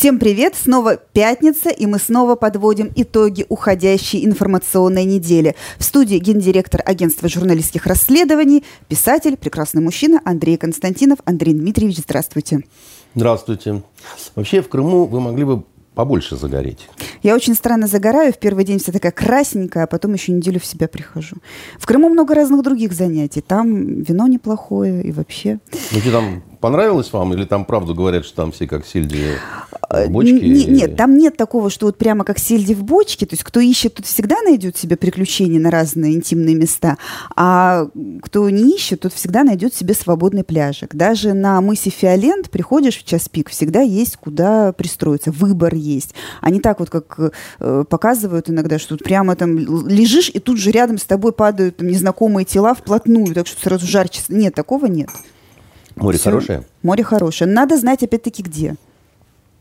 Всем привет! Снова пятница, и мы снова подводим итоги уходящей информационной недели. В студии гендиректор агентства журналистских расследований, писатель, прекрасный мужчина Андрей Константинов. Андрей Дмитриевич, здравствуйте. Здравствуйте. Вообще в Крыму вы могли бы побольше загореть. Я очень странно загораю. В первый день вся такая красненькая, а потом еще неделю в себя прихожу. В Крыму много разных других занятий. Там вино неплохое и вообще. Ну, что там понравилось вам? Или там правду говорят, что там все как сельди в бочке? Н- нет, там нет такого, что вот прямо как сельди в бочке. То есть кто ищет, тот всегда найдет себе приключения на разные интимные места. А кто не ищет, тот всегда найдет себе свободный пляжик. Даже на мысе Фиолент приходишь в час пик, всегда есть куда пристроиться. Выбор есть. А не так вот, как э, показывают иногда, что тут прямо там лежишь, и тут же рядом с тобой падают там, незнакомые тела вплотную, так что сразу жарче. Нет, такого нет. Море Всё. хорошее? Море хорошее. Надо знать, опять-таки, где.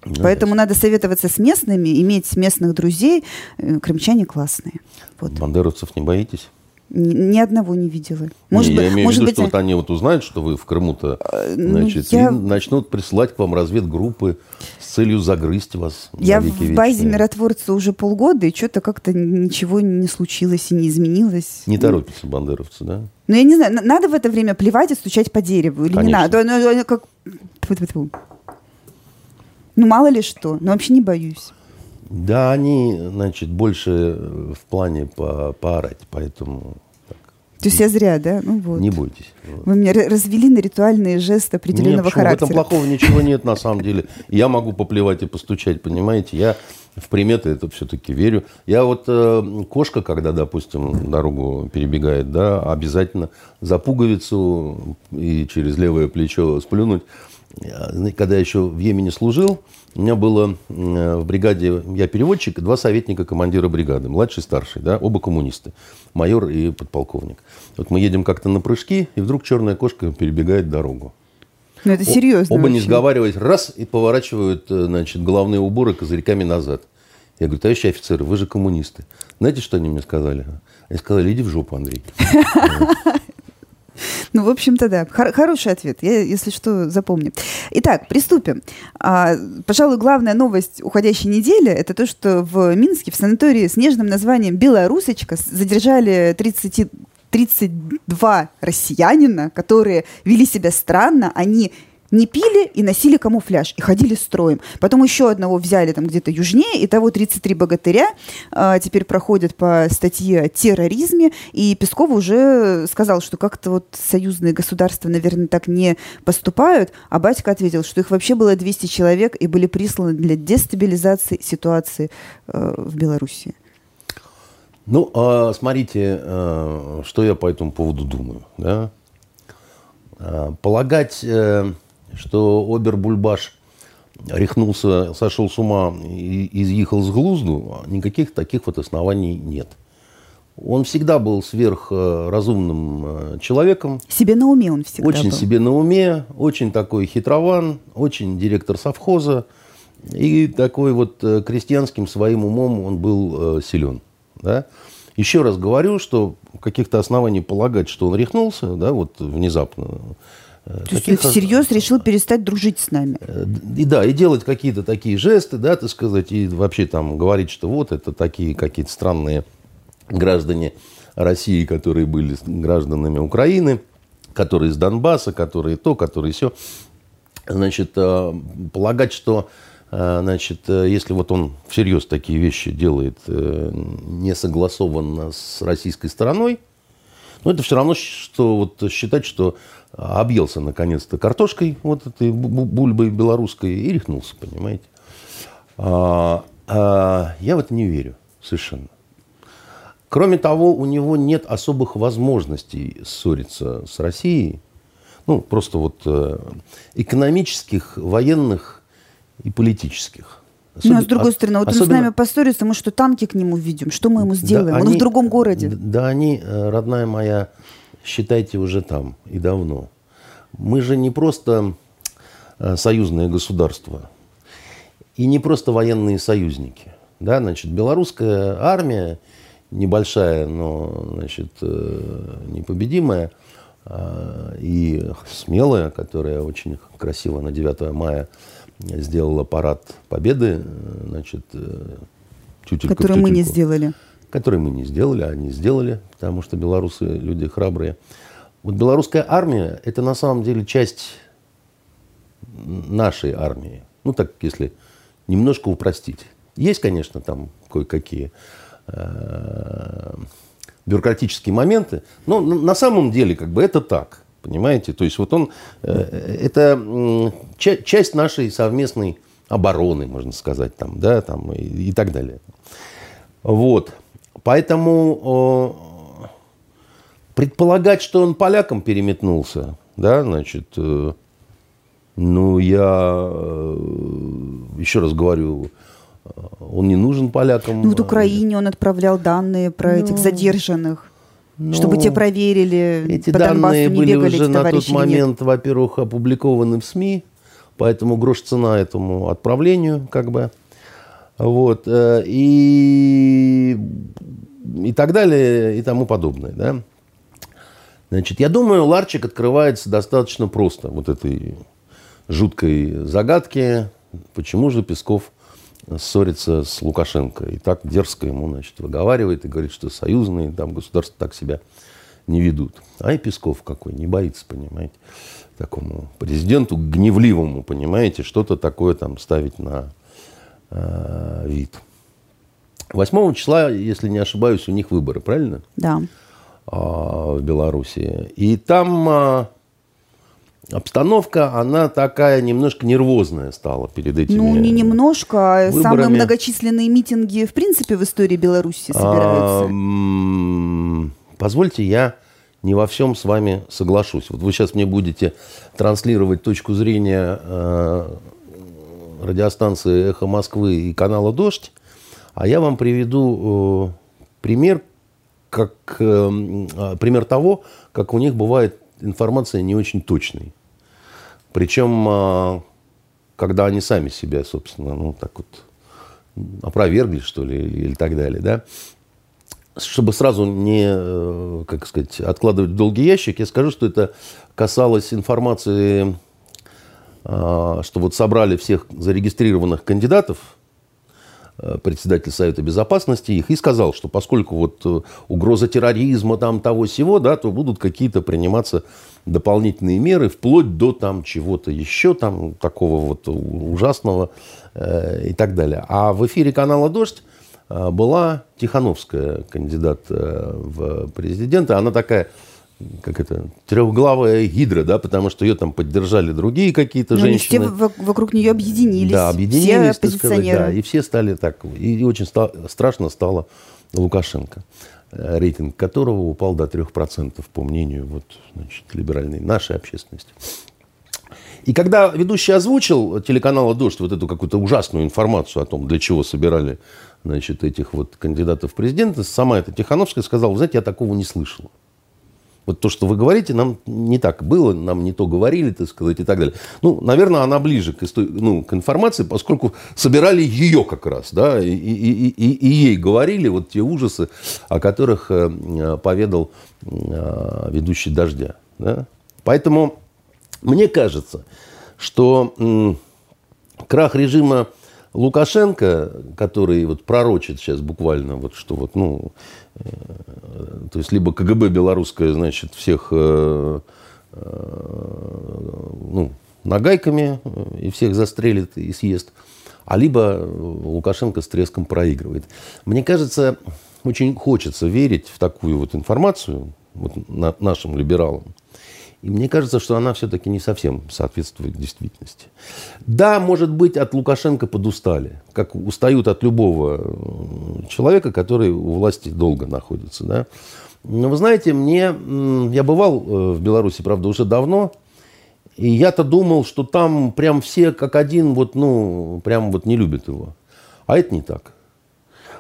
Ну, Поэтому надо советоваться с местными, иметь местных друзей. Э, Крымчане классные. Вот. Бандеровцев не боитесь? Ни, ни одного не видела. Может Не, быть, я имею может в виду, быть, что вот они вот узнают, что вы в Крыму-то, ну, значит, я- и начнут присылать к вам разведгруппы с целью загрызть вас. я в базе вечные. миротворца уже полгода, и что-то как-то ничего не случилось и не изменилось. Не торопятся бандеровцы, да? Ну, я не знаю, на- надо в это время плевать и стучать по дереву или не Конечно. надо? Ну, ну, как... Ну, мало ли что. Но вообще не боюсь. Да, они, значит, больше в плане по поорать, поэтому То есть я зря, да? Ну вот. не бойтесь. Вы меня развели на ритуальные жесты Нет, определенного? В характера. этом плохого ничего нет, на самом деле. Я могу поплевать и постучать, понимаете? Я в приметы это все-таки верю. Я вот э, кошка, когда, допустим, дорогу перебегает, да, обязательно за пуговицу и через левое плечо сплюнуть. Я, Когда еще в Йемене служил, у меня было в бригаде, я переводчик, два советника командира бригады, младший и старший, да, оба коммунисты, майор и подполковник. Вот мы едем как-то на прыжки, и вдруг черная кошка перебегает дорогу. Ну, это серьезно. Оба не вообще. сговариваясь, раз, и поворачивают, э, значит, головные уборы козырьками назад. Я говорю, товарищи офицеры, вы же коммунисты. Знаете, что они мне сказали? Они сказали, иди в жопу, Андрей. Ну, в общем-то, да. Хор- хороший ответ. Я, если что, запомню. Итак, приступим. А, пожалуй, главная новость уходящей недели – это то, что в Минске в санатории с нежным названием «Белорусочка» задержали 30 32 россиянина, которые вели себя странно. Они не пили и носили камуфляж, и ходили строем. Потом еще одного взяли там где-то южнее, и того 33 богатыря а, теперь проходят по статье о терроризме, и Песков уже сказал, что как-то вот союзные государства, наверное, так не поступают, а батька ответил, что их вообще было 200 человек и были присланы для дестабилизации ситуации э, в Беларуси. Ну, а, смотрите, э, что я по этому поводу думаю. Да? А, Полагать, э, что Обер-Бульбаш рехнулся, сошел с ума и изъехал с глузду, никаких таких вот оснований нет. Он всегда был сверхразумным э, человеком, Себе на уме он всегда очень был. себе на уме, очень такой хитрован, очень директор совхоза. И такой вот э, крестьянским своим умом он был э, силен. Да? Еще раз говорю, что каких-то оснований полагать, что он рехнулся, да, вот внезапно. Э, То есть он всерьез решил перестать дружить с нами. Э, И да, и делать какие-то такие жесты, да, так сказать, и вообще там говорить, что вот это такие какие-то странные граждане России, которые были гражданами Украины, которые из Донбасса, которые то, которые все. Значит, э, полагать, что значит, если вот он всерьез такие вещи делает не согласованно с российской стороной, ну, это все равно, что вот считать, что объелся наконец-то картошкой, вот этой бу- бу- бульбой белорусской, и рехнулся, понимаете. А, а, я в это не верю совершенно. Кроме того, у него нет особых возможностей ссориться с Россией. Ну, просто вот э, экономических, военных и политических. Ну, а с другой стороны, вот он с особенно- нами поссорится, мы что, танки к нему видим? Что мы ему сделаем? Да, он они- в другом городе. Да, они, э, родная моя, считайте, уже там и давно. Мы же не просто э, союзное государство и не просто военные союзники. Да, значит, белорусская армия, небольшая, но, значит, э, непобедимая э, и смелая, которая очень красиво на 9 мая сделала парад победы, значит, тютелька Который мы не сделали. Который мы не сделали, а они сделали, потому что белорусы люди храбрые. Вот белорусская армия – это на самом деле часть нашей армии. Ну, так, если немножко упростить. Есть, конечно, там кое-какие э, бюрократические моменты, но на самом деле как бы это так, понимаете? То есть вот он, э, это часть нашей совместной обороны, можно сказать, там, да, там и, и так далее. Вот. Поэтому Предполагать, что он полякам переметнулся, да, значит, э, ну, я э, еще раз говорю, э, он не нужен полякам. Ну, вот Украине он отправлял данные про ну, этих задержанных. Ну, чтобы те проверили, эти по данные не были уже на тот момент, во-первых, опубликованы в СМИ, поэтому грош цена этому отправлению, как бы. Вот. И, и так далее, и тому подобное. Да? Значит, я думаю, ларчик открывается достаточно просто. Вот этой жуткой загадки, почему же Песков ссорится с Лукашенко. И так дерзко ему, значит, выговаривает и говорит, что союзные там государства так себя не ведут. А и Песков какой, не боится, понимаете, такому президенту гневливому, понимаете, что-то такое там ставить на э, вид. 8 числа, если не ошибаюсь, у них выборы, правильно? Да. А, в Беларуси. И там а, обстановка, она такая немножко нервозная стала перед этими Ну, не немножко, а выборами. самые многочисленные митинги, в принципе, в истории Беларуси собираются. А, позвольте, я не во всем с вами соглашусь. Вот вы сейчас мне будете транслировать точку зрения э, радиостанции «Эхо Москвы» и канала «Дождь», а я вам приведу э, пример, как э, пример того, как у них бывает информация не очень точной. Причем, э, когда они сами себя, собственно, ну, так вот опровергли, что ли, или, так далее, да. Чтобы сразу не, э, как сказать, откладывать в долгий ящик, я скажу, что это касалось информации, что вот собрали всех зарегистрированных кандидатов Э, председатель Совета Безопасности их и сказал, что поскольку вот э, угроза терроризма, там того всего, да, то будут какие-то приниматься дополнительные меры, вплоть до там чего-то еще, там такого вот ужасного э, и так далее. А в эфире канала «Дождь» была Тихановская, кандидат в президенты. Она такая как это, трехглавая гидра, да, потому что ее там поддержали другие какие-то ну, женщины. Все вокруг нее объединились. Да, объединились, все. Сказать, да, и все стали так, и, очень ста- страшно стало Лукашенко, э, рейтинг которого упал до 3%, по мнению вот, значит, либеральной нашей общественности. И когда ведущий озвучил телеканала «Дождь» вот эту какую-то ужасную информацию о том, для чего собирали значит, этих вот кандидатов в президенты, сама эта Тихановская сказала, вы знаете, я такого не слышала. Вот то, что вы говорите, нам не так было, нам не то говорили, так сказать, и так далее. Ну, наверное, она ближе к, ну, к информации, поскольку собирали ее как раз, да, и, и, и, и ей говорили вот те ужасы, о которых э, поведал э, ведущий «Дождя». Да? Поэтому мне кажется, что крах режима Лукашенко, который вот пророчит сейчас буквально, вот что вот, ну, э, то есть либо КГБ белорусское, значит, всех э, э, ну, нагайками и всех застрелит и съест, а либо Лукашенко с треском проигрывает. Мне кажется, очень хочется верить в такую вот информацию вот, на, нашим либералам, и мне кажется, что она все-таки не совсем соответствует действительности. Да, может быть, от Лукашенко подустали, как устают от любого э, человека, который у власти долго находится. Да? Но вы знаете, мне, я бывал э, в Беларуси, правда, уже давно, и я-то думал, что там прям все как один, вот, ну, прям вот не любят его. А это не так.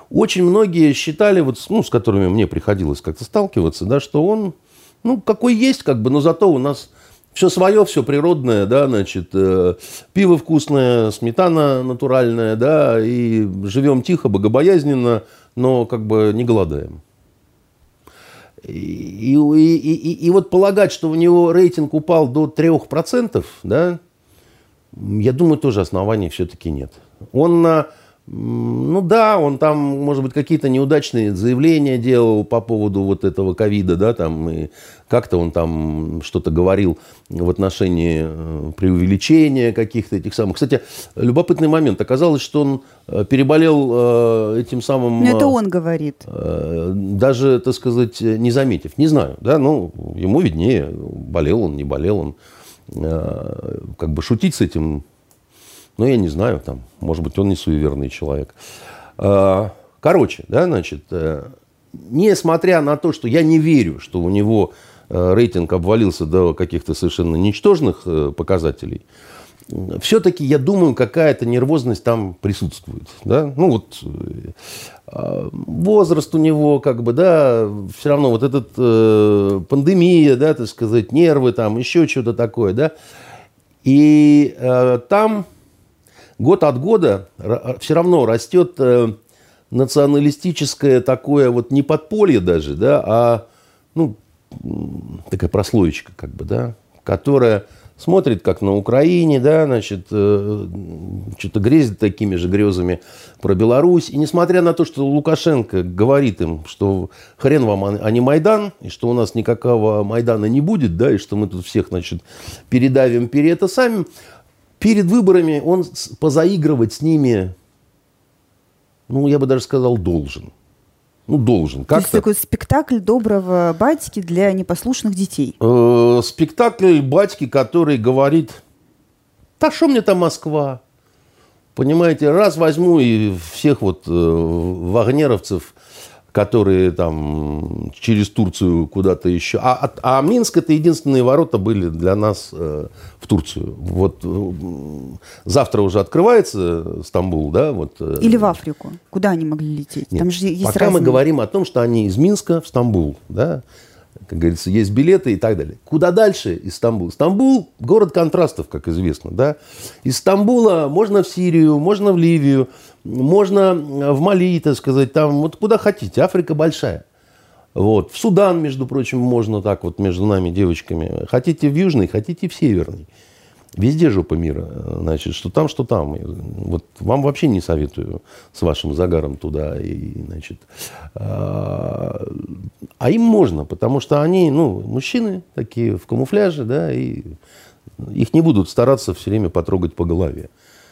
Очень многие считали, вот, ну, с которыми мне приходилось как-то сталкиваться, да, что он ну, какой есть, как бы, но зато у нас все свое, все природное, да, значит, э, пиво вкусное, сметана натуральная, да, и живем тихо, богобоязненно, но как бы не голодаем. И, и, и, и, и вот полагать, что у него рейтинг упал до 3%, да, я думаю, тоже оснований все-таки нет. Он на ну да, он там, может быть, какие-то неудачные заявления делал по поводу вот этого ковида, да, там, и как-то он там что-то говорил в отношении э, преувеличения каких-то этих самых. Кстати, любопытный момент. Оказалось, что он э, переболел э, этим самым... Но это он говорит. Даже, так сказать, не заметив. Не знаю, да, ну, ему виднее, болел он, не болел он. Как бы шутить с этим ну, я не знаю, там, может быть, он не суеверный человек. А, короче, да, значит, э, несмотря на то, что я не верю, что у него э, рейтинг обвалился до каких-то совершенно ничтожных э, показателей, все-таки, я думаю, какая-то нервозность там присутствует. Да? Ну вот а, возраст у него, как бы, да, все равно вот этот э, пандемия, да, так сказать, нервы там, еще что-то такое, да. И э, там год от года все равно растет э, националистическое такое вот не подполье даже, да, а ну, такая прослоечка, как бы, да, которая смотрит, как на Украине, да, значит, э, что-то грезит такими же грезами про Беларусь. И несмотря на то, что Лукашенко говорит им, что хрен вам, а не Майдан, и что у нас никакого Майдана не будет, да, и что мы тут всех, значит, передавим перед это самим, перед выборами он позаигрывать с ними, ну, я бы даже сказал, должен. Ну, должен. Как-то. То есть такой спектакль доброго батьки для непослушных детей. Э, спектакль батьки, который говорит, да что мне там Москва? Понимаете, раз возьму и всех вот э, вагнеровцев которые там через Турцию куда-то еще. А, а, а Минск это единственные ворота были для нас э, в Турцию. Вот э, завтра уже открывается Стамбул, да? Вот, э, Или в Африку. Куда они могли лететь? Нет, Там же есть пока разные... мы говорим о том, что они из Минска в Стамбул, да? как говорится, есть билеты и так далее. Куда дальше из Стамбула? Стамбул – город контрастов, как известно. Да? Из Стамбула можно в Сирию, можно в Ливию, можно в Мали, так сказать, там вот куда хотите. Африка большая. Вот. В Судан, между прочим, можно так вот между нами, девочками. Хотите в Южный, хотите в Северный. Везде жопа мира. Значит, что там, что там. Вот вам вообще не советую с вашим загаром туда. И, значит, а, а им можно, потому что они, ну, мужчины такие в камуфляже, да, и их не будут стараться все время потрогать по голове.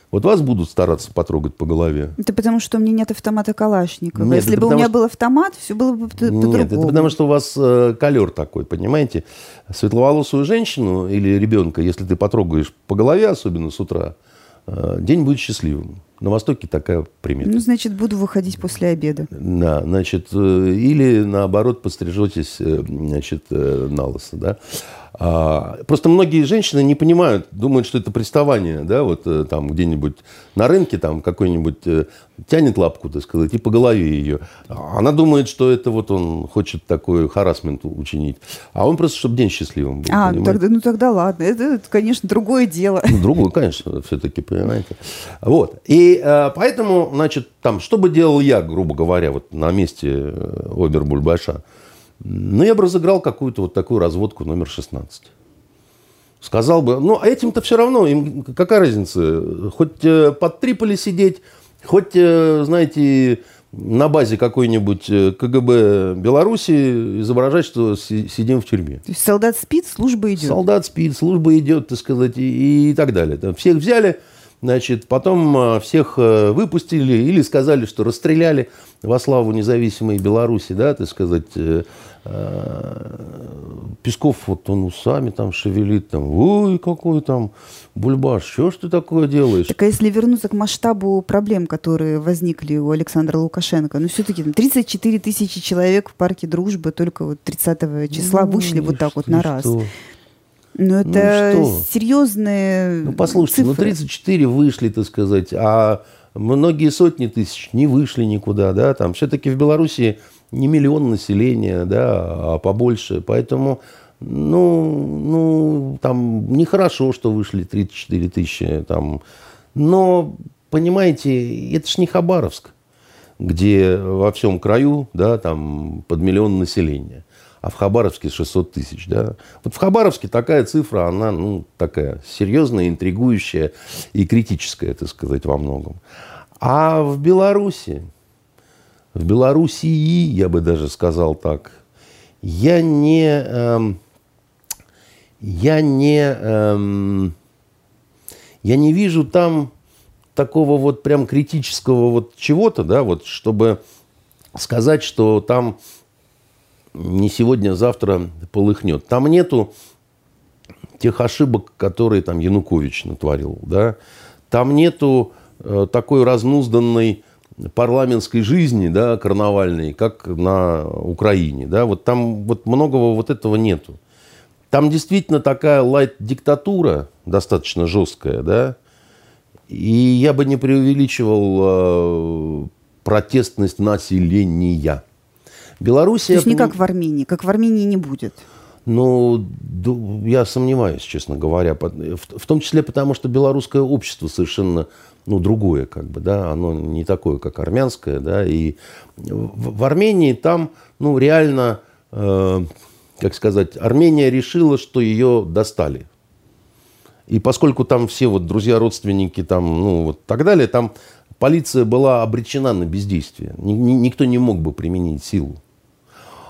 Вот вас будут стараться потрогать по голове. Это потому, что у меня нет автомата Калашникова. Нет, Если бы потому, у меня что... был автомат, все было бы по-другому. Нет, это потому, что у вас э, колер такой, понимаете? Светловолосую женщину или ребенка, если ты потрогаешь по голове, особенно с утра, э, день будет счастливым. На Востоке такая примета. Ну, значит, буду выходить после обеда. Да, значит, э, или наоборот пострижетесь, э, значит, э, на лысо, да. А, просто многие женщины не понимают, думают, что это приставание, да, вот э, там где-нибудь на рынке там какой-нибудь э, тянет лапку, так сказать, и по голове ее. Она думает, что это вот он хочет такой харасмент учинить. А он просто, чтобы день счастливым был. А, ну тогда, ну тогда ладно. Это, это, конечно, другое дело. Ну, другое, конечно, все-таки, понимаете. Вот. И э, поэтому, значит, там, что бы делал я, грубо говоря, вот на месте э, Обербульбаша, ну, я бы разыграл какую-то вот такую разводку номер 16. Сказал бы, ну, а этим-то все равно, им какая разница, хоть э, под Триполи сидеть, хоть, э, знаете, на базе какой-нибудь э, КГБ Беларуси изображать, что сидим в тюрьме. То есть солдат спит, служба идет. Солдат спит, служба идет, так сказать, и, и так далее. Всех взяли, значит, потом всех выпустили или сказали, что расстреляли во славу независимой Беларуси, да, так сказать, Э, Песков, вот он усами там шевелит, там, ой, какой там бульбаш, что ж ты такое делаешь? Так а если вернуться к масштабу проблем, которые возникли у Александра Лукашенко, ну все-таки 34 тысячи человек в парке Дружбы только вот 30 числа ну, вышли вот так вот на раз. Что? Ну, это ну, серьезные Ну, послушайте, ну, цифры. ну 34 вышли, так сказать, а многие сотни тысяч не вышли никуда, да, там все-таки в Беларуси не миллион населения, да, а побольше. Поэтому ну, ну, там, нехорошо, что вышли 34 тысячи, там, но, понимаете, это ж не Хабаровск, где во всем краю, да, там, под миллион населения а в Хабаровске 600 тысяч. Да? Вот в Хабаровске такая цифра, она ну, такая серьезная, интригующая и критическая, так сказать, во многом. А в Беларуси, в Белоруссии, я бы даже сказал так, я не, эм, я не, эм, я не вижу там такого вот прям критического вот чего-то, да, вот, чтобы сказать, что там не сегодня, а завтра полыхнет. Там нету тех ошибок, которые там Янукович натворил, да. Там нету э, такой разнузданной парламентской жизни, да, карнавальной, как на Украине, да. Вот там вот многого вот этого нету. Там действительно такая лайт-диктатура достаточно жесткая, да. И я бы не преувеличивал э, протестность населения. Белоруссия... То есть не как в Армении, как в Армении не будет. Ну, я сомневаюсь, честно говоря. В, том числе потому, что белорусское общество совершенно ну, другое, как бы, да, оно не такое, как армянское, да, и в, Армении там, ну, реально, э, как сказать, Армения решила, что ее достали. И поскольку там все вот друзья, родственники, там, ну, вот так далее, там полиция была обречена на бездействие. Никто не мог бы применить силу.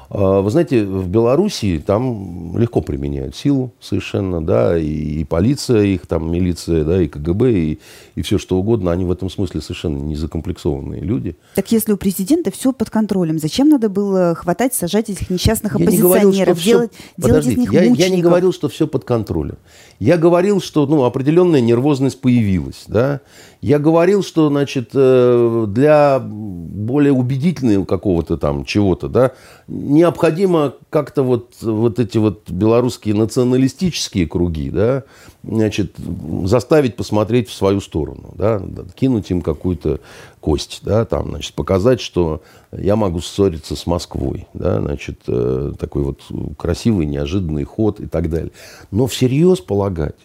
А, вы знаете, в Белоруссии там легко применяют силу совершенно, да, и, и полиция их, там милиция, да, и КГБ, и, и все что угодно, они в этом смысле совершенно не закомплексованные люди. Так если у президента все под контролем, зачем надо было хватать, сажать этих несчастных оппозиционеров, я говорил, делать, все... делать из них я, я не говорил, что все под контролем. Я говорил, что ну, определенная нервозность появилась, да, я говорил, что, значит, э, для более убедительного какого-то там чего-то, да, необходимо как-то вот, вот эти вот белорусские националистические круги, да, значит, заставить посмотреть в свою сторону, да, кинуть им какую-то кость, да, там, значит, показать, что я могу ссориться с Москвой, да, значит, э, такой вот красивый, неожиданный ход и так далее. Но всерьез полагать,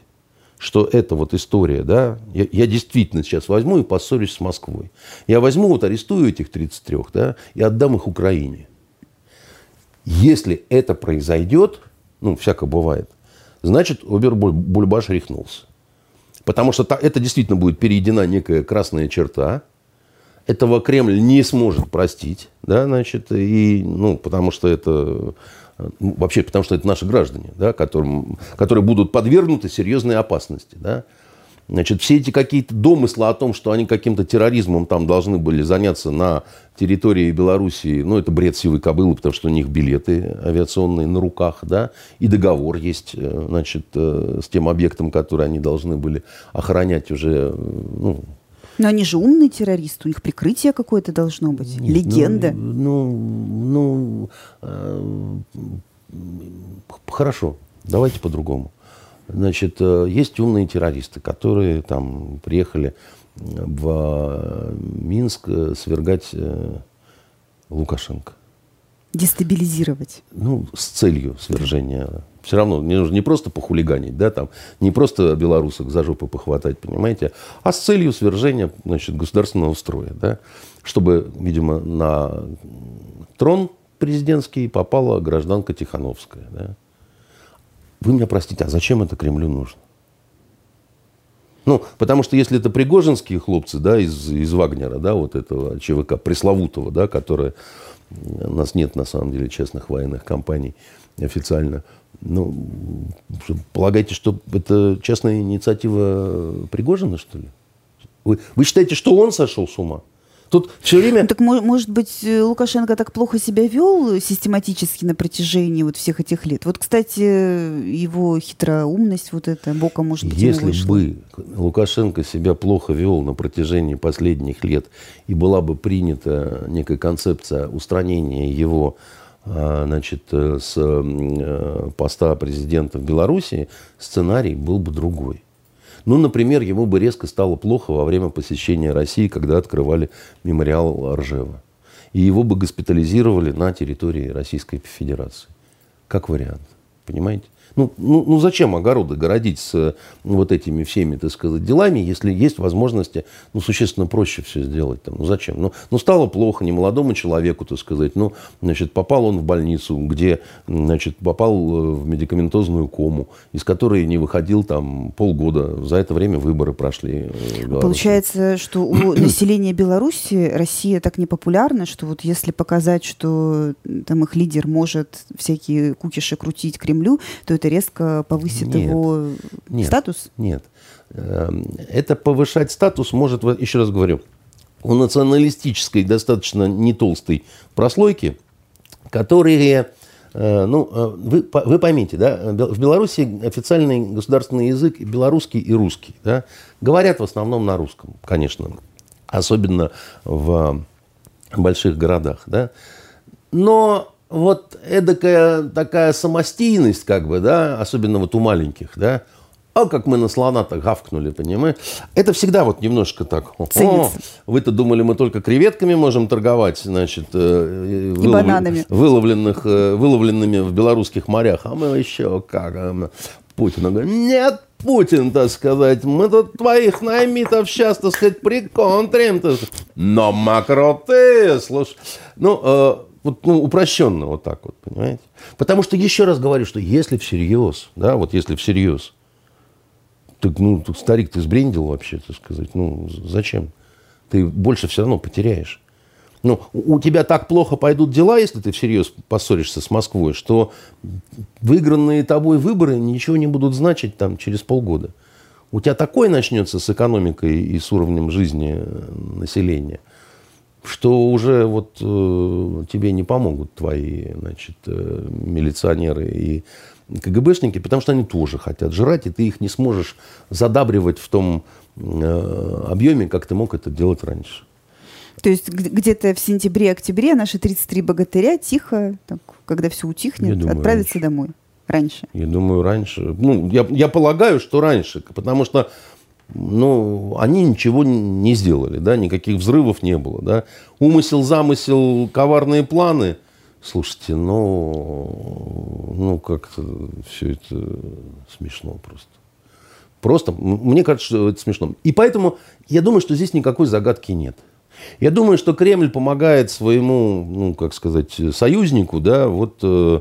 что эта вот история, да, я, я действительно сейчас возьму и поссорюсь с Москвой. Я возьму, вот арестую этих 33, да, и отдам их Украине. Если это произойдет, ну, всякое бывает, значит, Обер-Бульбаш рехнулся. Потому что это действительно будет перейдена некая красная черта. Этого Кремль не сможет простить, да, значит, и, ну, потому что это вообще потому что это наши граждане, да, которым, которые будут подвергнуты серьезной опасности. Да. Значит, все эти какие-то домыслы о том, что они каким-то терроризмом там должны были заняться на территории Белоруссии, ну, это бред сивой кобылы, потому что у них билеты авиационные на руках, да, и договор есть, э, значит, э, с тем объектом, который они должны были охранять уже, ну, но они же умные террористы, у них прикрытие какое-то должно быть, Нет, легенда. Ну, ну, ну э, хорошо, давайте по-другому. Значит, э, есть умные террористы, которые там приехали в Минск свергать э, Лукашенко. Дестабилизировать. Ну, с целью свержения все равно мне нужно не просто похулиганить, да, там, не просто белорусок за жопу похватать, понимаете, а с целью свержения значит, государственного строя, да, чтобы, видимо, на трон президентский попала гражданка Тихановская. Да. Вы меня простите, а зачем это Кремлю нужно? Ну, потому что если это пригожинские хлопцы, да, из, из Вагнера, да, вот этого ЧВК пресловутого, да, которое... У нас нет, на самом деле, честных военных компаний официально. Ну, полагаете, что это частная инициатива Пригожина, что ли? Вы, вы считаете, что он сошел с ума? Тут все время... Так, может быть, Лукашенко так плохо себя вел систематически на протяжении вот всех этих лет? Вот, кстати, его хитроумность вот эта бока, может быть, Если бы Лукашенко себя плохо вел на протяжении последних лет и была бы принята некая концепция устранения его значит, э, с э, поста президента в Беларуси, сценарий был бы другой. Ну, например, ему бы резко стало плохо во время посещения России, когда открывали мемориал Ржева. И его бы госпитализировали на территории Российской Федерации. Как вариант. Понимаете? Ну, ну, ну зачем огороды городить с ну, вот этими всеми, так сказать, делами, если есть возможности, ну, существенно проще все сделать. Там. Ну, зачем? Ну, ну, стало плохо не молодому человеку, так сказать. Ну, значит, попал он в больницу, где, значит, попал э, в медикаментозную кому, из которой не выходил там полгода. За это время выборы прошли. Э, Получается, что у населения Беларуси Россия так не популярна, что вот если показать, что там их лидер может всякие кукиши крутить Кремлю, то это резко повысит нет, его нет, статус? Нет. Эм, это повышать статус может, еще раз говорю, у националистической достаточно не толстой прослойки, которые, э, ну, э, вы, вы поймите, да, в Беларуси официальный государственный язык белорусский и русский, да, говорят в основном на русском, конечно, особенно в больших городах, да, но вот эдакая такая самостийность, как бы, да, особенно вот у маленьких, да, а как мы на слона-то гавкнули, понимаешь? Это всегда вот немножко так. Вы-то думали, мы только креветками можем торговать, значит, э, вылов... бананами. Выловленных, э, выловленными в белорусских морях. А мы еще как? Э, Путин говорит, нет, Путин, так сказать, мы тут твоих наймитов сейчас, так сказать, приконтрим. Но макроты, слушай. Ну, вот, ну, упрощенно вот так вот, понимаете? Потому что, еще раз говорю, что если всерьез, да, вот если всерьез, так, ну, старик, ты сбрендил вообще, так сказать, ну, зачем? Ты больше все равно потеряешь. Ну, у тебя так плохо пойдут дела, если ты всерьез поссоришься с Москвой, что выигранные тобой выборы ничего не будут значить там через полгода. У тебя такое начнется с экономикой и с уровнем жизни э, населения – что уже вот э, тебе не помогут твои значит, э, милиционеры и КГБшники, потому что они тоже хотят жрать, и ты их не сможешь задабривать в том э, объеме, как ты мог это делать раньше. То есть где-то в сентябре-октябре наши 33 богатыря тихо, так, когда все утихнет, думаю, отправятся раньше. домой. Раньше. Я думаю, раньше. Ну, я, я полагаю, что раньше, потому что ну, они ничего не сделали, да, никаких взрывов не было, да. Умысел, замысел, коварные планы. Слушайте, ну, ну как-то все это смешно просто. Просто, мне кажется, что это смешно. И поэтому я думаю, что здесь никакой загадки нет. Я думаю, что Кремль помогает своему, ну, как сказать, союзнику, да, вот э,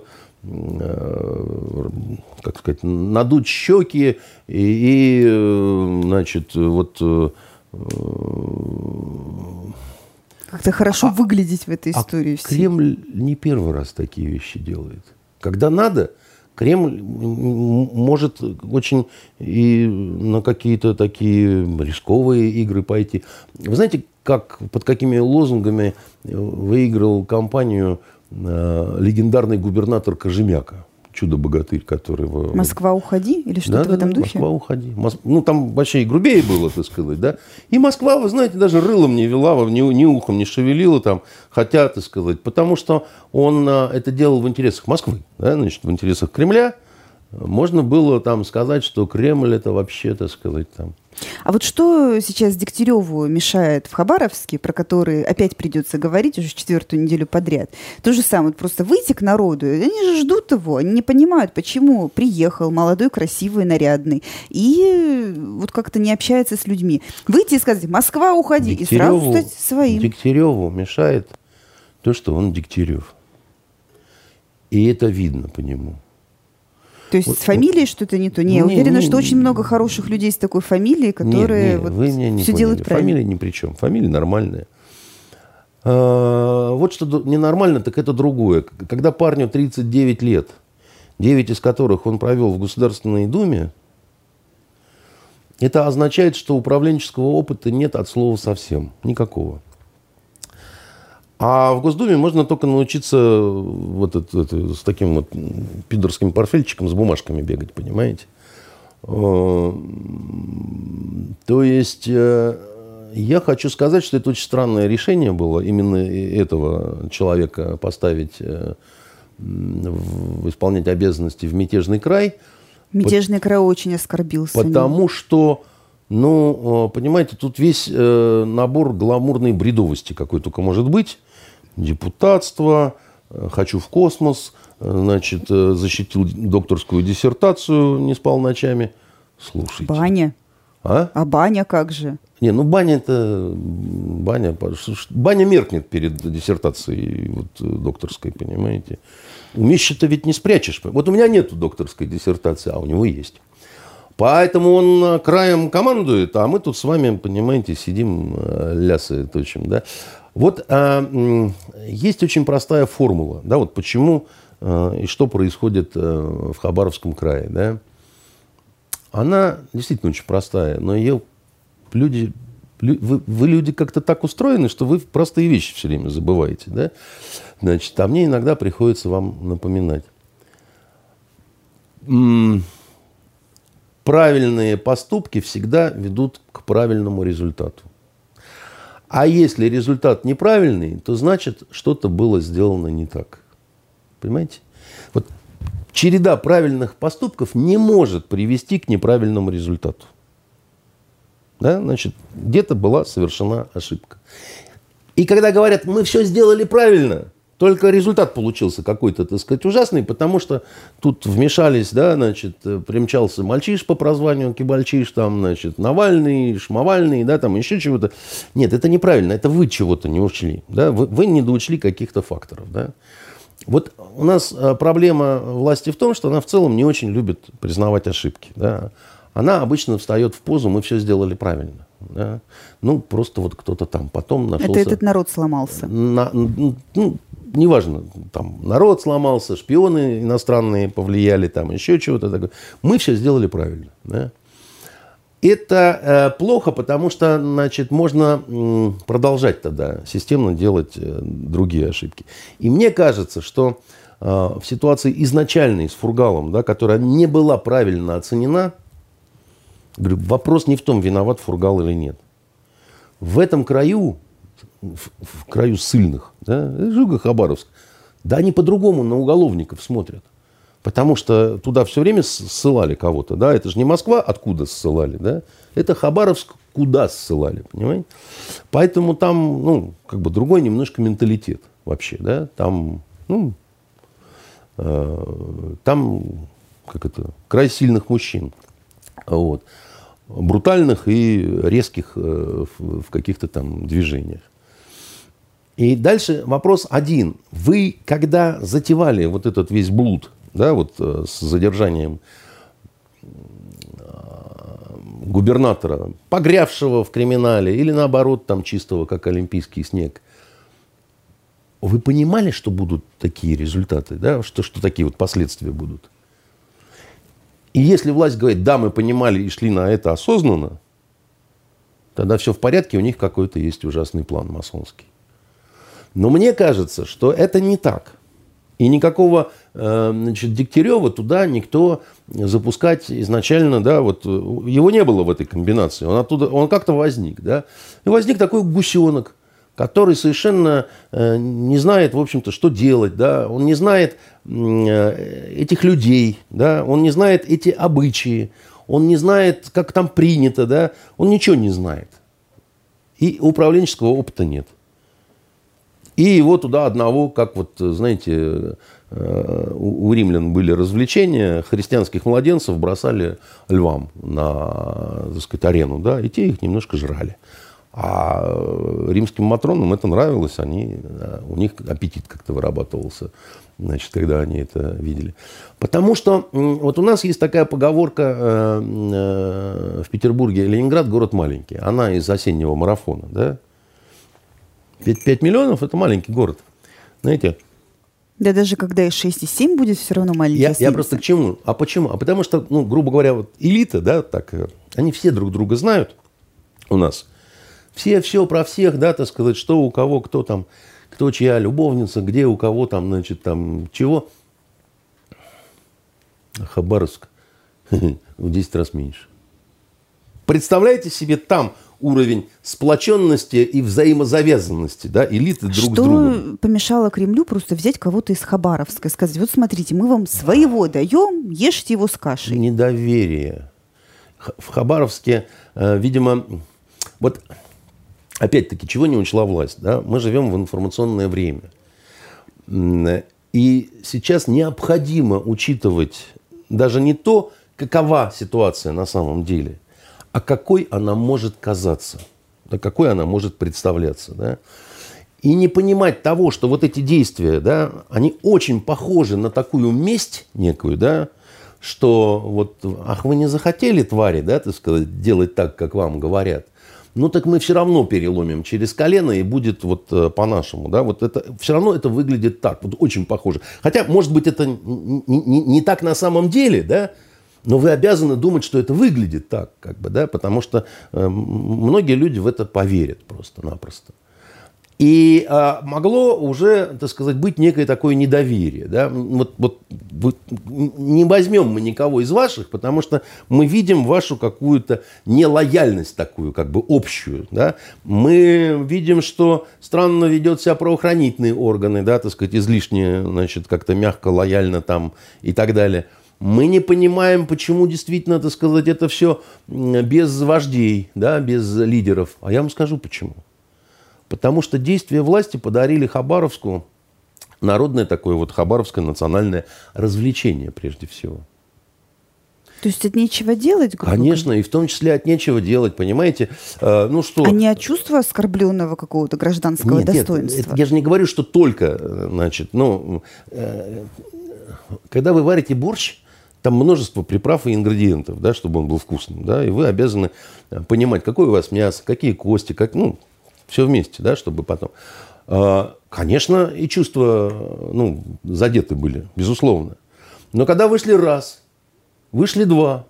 как сказать, надуть щеки и, и э, значит, вот э, как-то хорошо а, выглядеть в этой а истории. А Кремль не первый раз такие вещи делает. Когда надо, Кремль может очень и на какие-то такие рисковые игры пойти. Вы знаете, как, под какими лозунгами выиграл кампанию Э, легендарный губернатор Кожемяка, чудо-богатырь, который... Москва, уходи? Или что-то да, в этом да, духе? Москва, уходи. Мос... Ну, там вообще и грубее было, так сказать, да. И Москва, вы знаете, даже рылом не вела, ни, ни ухом не шевелила там, хотя, так сказать, потому что он э, это делал в интересах Москвы, да, значит, в интересах Кремля. Можно было там сказать, что Кремль это вообще, так сказать, там а вот что сейчас Дегтяреву мешает в Хабаровске, про который опять придется говорить уже четвертую неделю подряд? То же самое, просто выйти к народу, они же ждут его, они не понимают, почему приехал молодой, красивый, нарядный, и вот как-то не общается с людьми. Выйти и сказать, Москва, уходи, Дегтяреву, и сразу стать своим. Дегтяреву мешает то, что он Дегтярев. И это видно по нему. То есть вот, с фамилией что-то не то? Не, не уверена, не, что очень много хороших людей с такой фамилией, которые не, не, вот вы меня не все поняли. делают правильно. Фамилия ни при чем. Фамилия нормальная. А, вот что ненормально, так это другое. Когда парню 39 лет, 9 из которых он провел в Государственной Думе, это означает, что управленческого опыта нет от слова совсем. Никакого. А в Госдуме можно только научиться вот это, это, с таким вот пидорским портфельчиком с бумажками бегать, понимаете? Э, то есть э, я хочу сказать, что это очень странное решение было именно этого человека поставить э, исполнять обязанности в мятежный край. Мятежный край очень оскорбился. Потому что, ну, понимаете, тут весь набор гламурной бредовости какой только может быть депутатство, э, хочу в космос, значит, э, защитил докторскую диссертацию, не спал ночами. Слушайте. Баня. А? А баня как же? Не, ну баня это... Баня, баня меркнет перед диссертацией вот, докторской, понимаете. У Мищи-то ведь не спрячешь. Вот у меня нет докторской диссертации, а у него есть. Поэтому он э, краем командует, а мы тут с вами, понимаете, сидим, э, лясы точим. Да? Вот а, есть очень простая формула. Да, вот почему а, и что происходит а, в Хабаровском крае. Да? Она действительно очень простая, но ее люди, вы, вы люди как-то так устроены, что вы простые вещи все время забываете. Да? Значит, а мне иногда приходится вам напоминать. Правильные поступки всегда ведут к правильному результату. А если результат неправильный, то значит, что-то было сделано не так. Понимаете? Вот череда правильных поступков не может привести к неправильному результату. Да? Значит, где-то была совершена ошибка. И когда говорят, мы все сделали правильно, только результат получился какой-то, так сказать, ужасный, потому что тут вмешались, да, значит, примчался мальчиш по прозванию Кибальчиш, там, значит, Навальный, Шмавальный, да, там еще чего-то. Нет, это неправильно, это вы чего-то не учли, да, вы, вы не доучли каких-то факторов, да. Вот у нас э, проблема власти в том, что она в целом не очень любит признавать ошибки, да. Она обычно встает в позу, мы все сделали правильно. Да? Ну, просто вот кто-то там потом нашелся... Это этот народ сломался. На, ну, неважно, там народ сломался, шпионы иностранные повлияли, там еще чего-то такое. Мы все сделали правильно. Да? Это э, плохо, потому что, значит, можно м, продолжать тогда системно делать э, другие ошибки. И мне кажется, что э, в ситуации изначальной с Фургалом, да, которая не была правильно оценена, говорю, вопрос не в том, виноват Фургал или нет. В этом краю в, в краю сильных, да, Жуга Хабаровск, да они по-другому на уголовников смотрят. Потому что туда все время ссылали кого-то, да, это же не Москва, откуда ссылали, да, это Хабаровск, куда ссылали, понимаете? Поэтому там, ну, как бы другой немножко менталитет вообще, да, там, ну, э, там, как это, край сильных мужчин, вот, брутальных и резких э, в каких-то там движениях. И дальше вопрос один. Вы, когда затевали вот этот весь блуд, да, вот э, с задержанием э, губернатора, погрявшего в криминале, или наоборот, там чистого, как олимпийский снег, вы понимали, что будут такие результаты, да, что, что такие вот последствия будут? И если власть говорит, да, мы понимали и шли на это осознанно, тогда все в порядке, у них какой-то есть ужасный план масонский. Но мне кажется, что это не так. И никакого э, значит, Дегтярева туда никто запускать изначально, да, вот его не было в этой комбинации. Он оттуда, он как-то возник, да. И возник такой гусенок, который совершенно э, не знает, в общем-то, что делать, да. Он не знает э, этих людей, да. Он не знает эти обычаи. Он не знает, как там принято, да. Он ничего не знает. И управленческого опыта нет. И его туда одного, как вот, знаете, э, у римлян были развлечения, христианских младенцев бросали львам на, так сказать, арену, да, и те их немножко жрали. А римским матронам это нравилось, они, у них аппетит как-то вырабатывался, значит, когда они это видели. Потому что вот у нас есть такая поговорка э, э, в Петербурге, Ленинград город маленький, она из осеннего марафона, да, ведь 5 миллионов – это маленький город. Знаете, да даже когда и 6, и 7 будет, все равно маленький. Я, я просто к чему? А почему? А потому что, ну, грубо говоря, вот элита, да, так, э, они все друг друга знают у нас. Все все про всех, да, так сказать, что у кого, кто там, кто чья любовница, где у кого там, значит, там, чего. Хабаровск в 10 раз меньше. Представляете себе там уровень сплоченности и взаимозавязанности, да, элиты друг Что с другом. Что помешало Кремлю просто взять кого-то из Хабаровска и сказать, вот смотрите, мы вам своего даем, ешьте его с кашей. Недоверие. В Хабаровске, э, видимо, вот опять-таки, чего не учла власть, да, мы живем в информационное время. И сейчас необходимо учитывать даже не то, какова ситуация на самом деле, а какой она может казаться, да, какой она может представляться. Да? И не понимать того, что вот эти действия, да, они очень похожи на такую месть некую, да, что вот, ах, вы не захотели, твари, да, так сказать, делать так, как вам говорят, ну так мы все равно переломим через колено и будет вот э, по-нашему, да, вот это, все равно это выглядит так, вот очень похоже. Хотя, может быть, это не, не, не так на самом деле, да, но вы обязаны думать, что это выглядит так, как бы, да, потому что э, многие люди в это поверят просто-напросто. И а, могло уже, так сказать, быть некое такое недоверие. Да? Вот, вот, вот не возьмем мы никого из ваших, потому что мы видим вашу какую-то нелояльность такую, как бы общую. Да? Мы видим, что странно ведет себя правоохранительные органы, да, так сказать, излишне, значит, как-то мягко, лояльно там и так далее. Мы не понимаем, почему действительно, так сказать, это все без вождей, да, без лидеров. А я вам скажу почему. Потому что действия власти подарили Хабаровску народное такое вот хабаровское национальное развлечение прежде всего. То есть от нечего делать? Конечно, и в том числе от нечего делать, понимаете? Э, ну что? А не от чувства оскорбленного какого-то гражданского нет, достоинства? Нет, я же не говорю, что только, э, значит, ну, э, когда вы варите борщ, там множество приправ и ингредиентов, да, чтобы он был вкусным, да, и вы обязаны понимать, какое у вас мясо, какие кости, как, ну, все вместе, да, чтобы потом... А, конечно, и чувства ну, задеты были, безусловно. Но когда вышли раз, вышли два,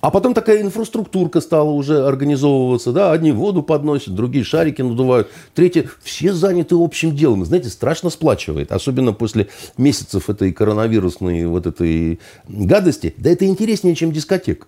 а потом такая инфраструктурка стала уже организовываться, да, одни воду подносят, другие шарики надувают, третьи, все заняты общим делом. Знаете, страшно сплачивает, особенно после месяцев этой коронавирусной вот этой гадости. Да это интереснее, чем дискотека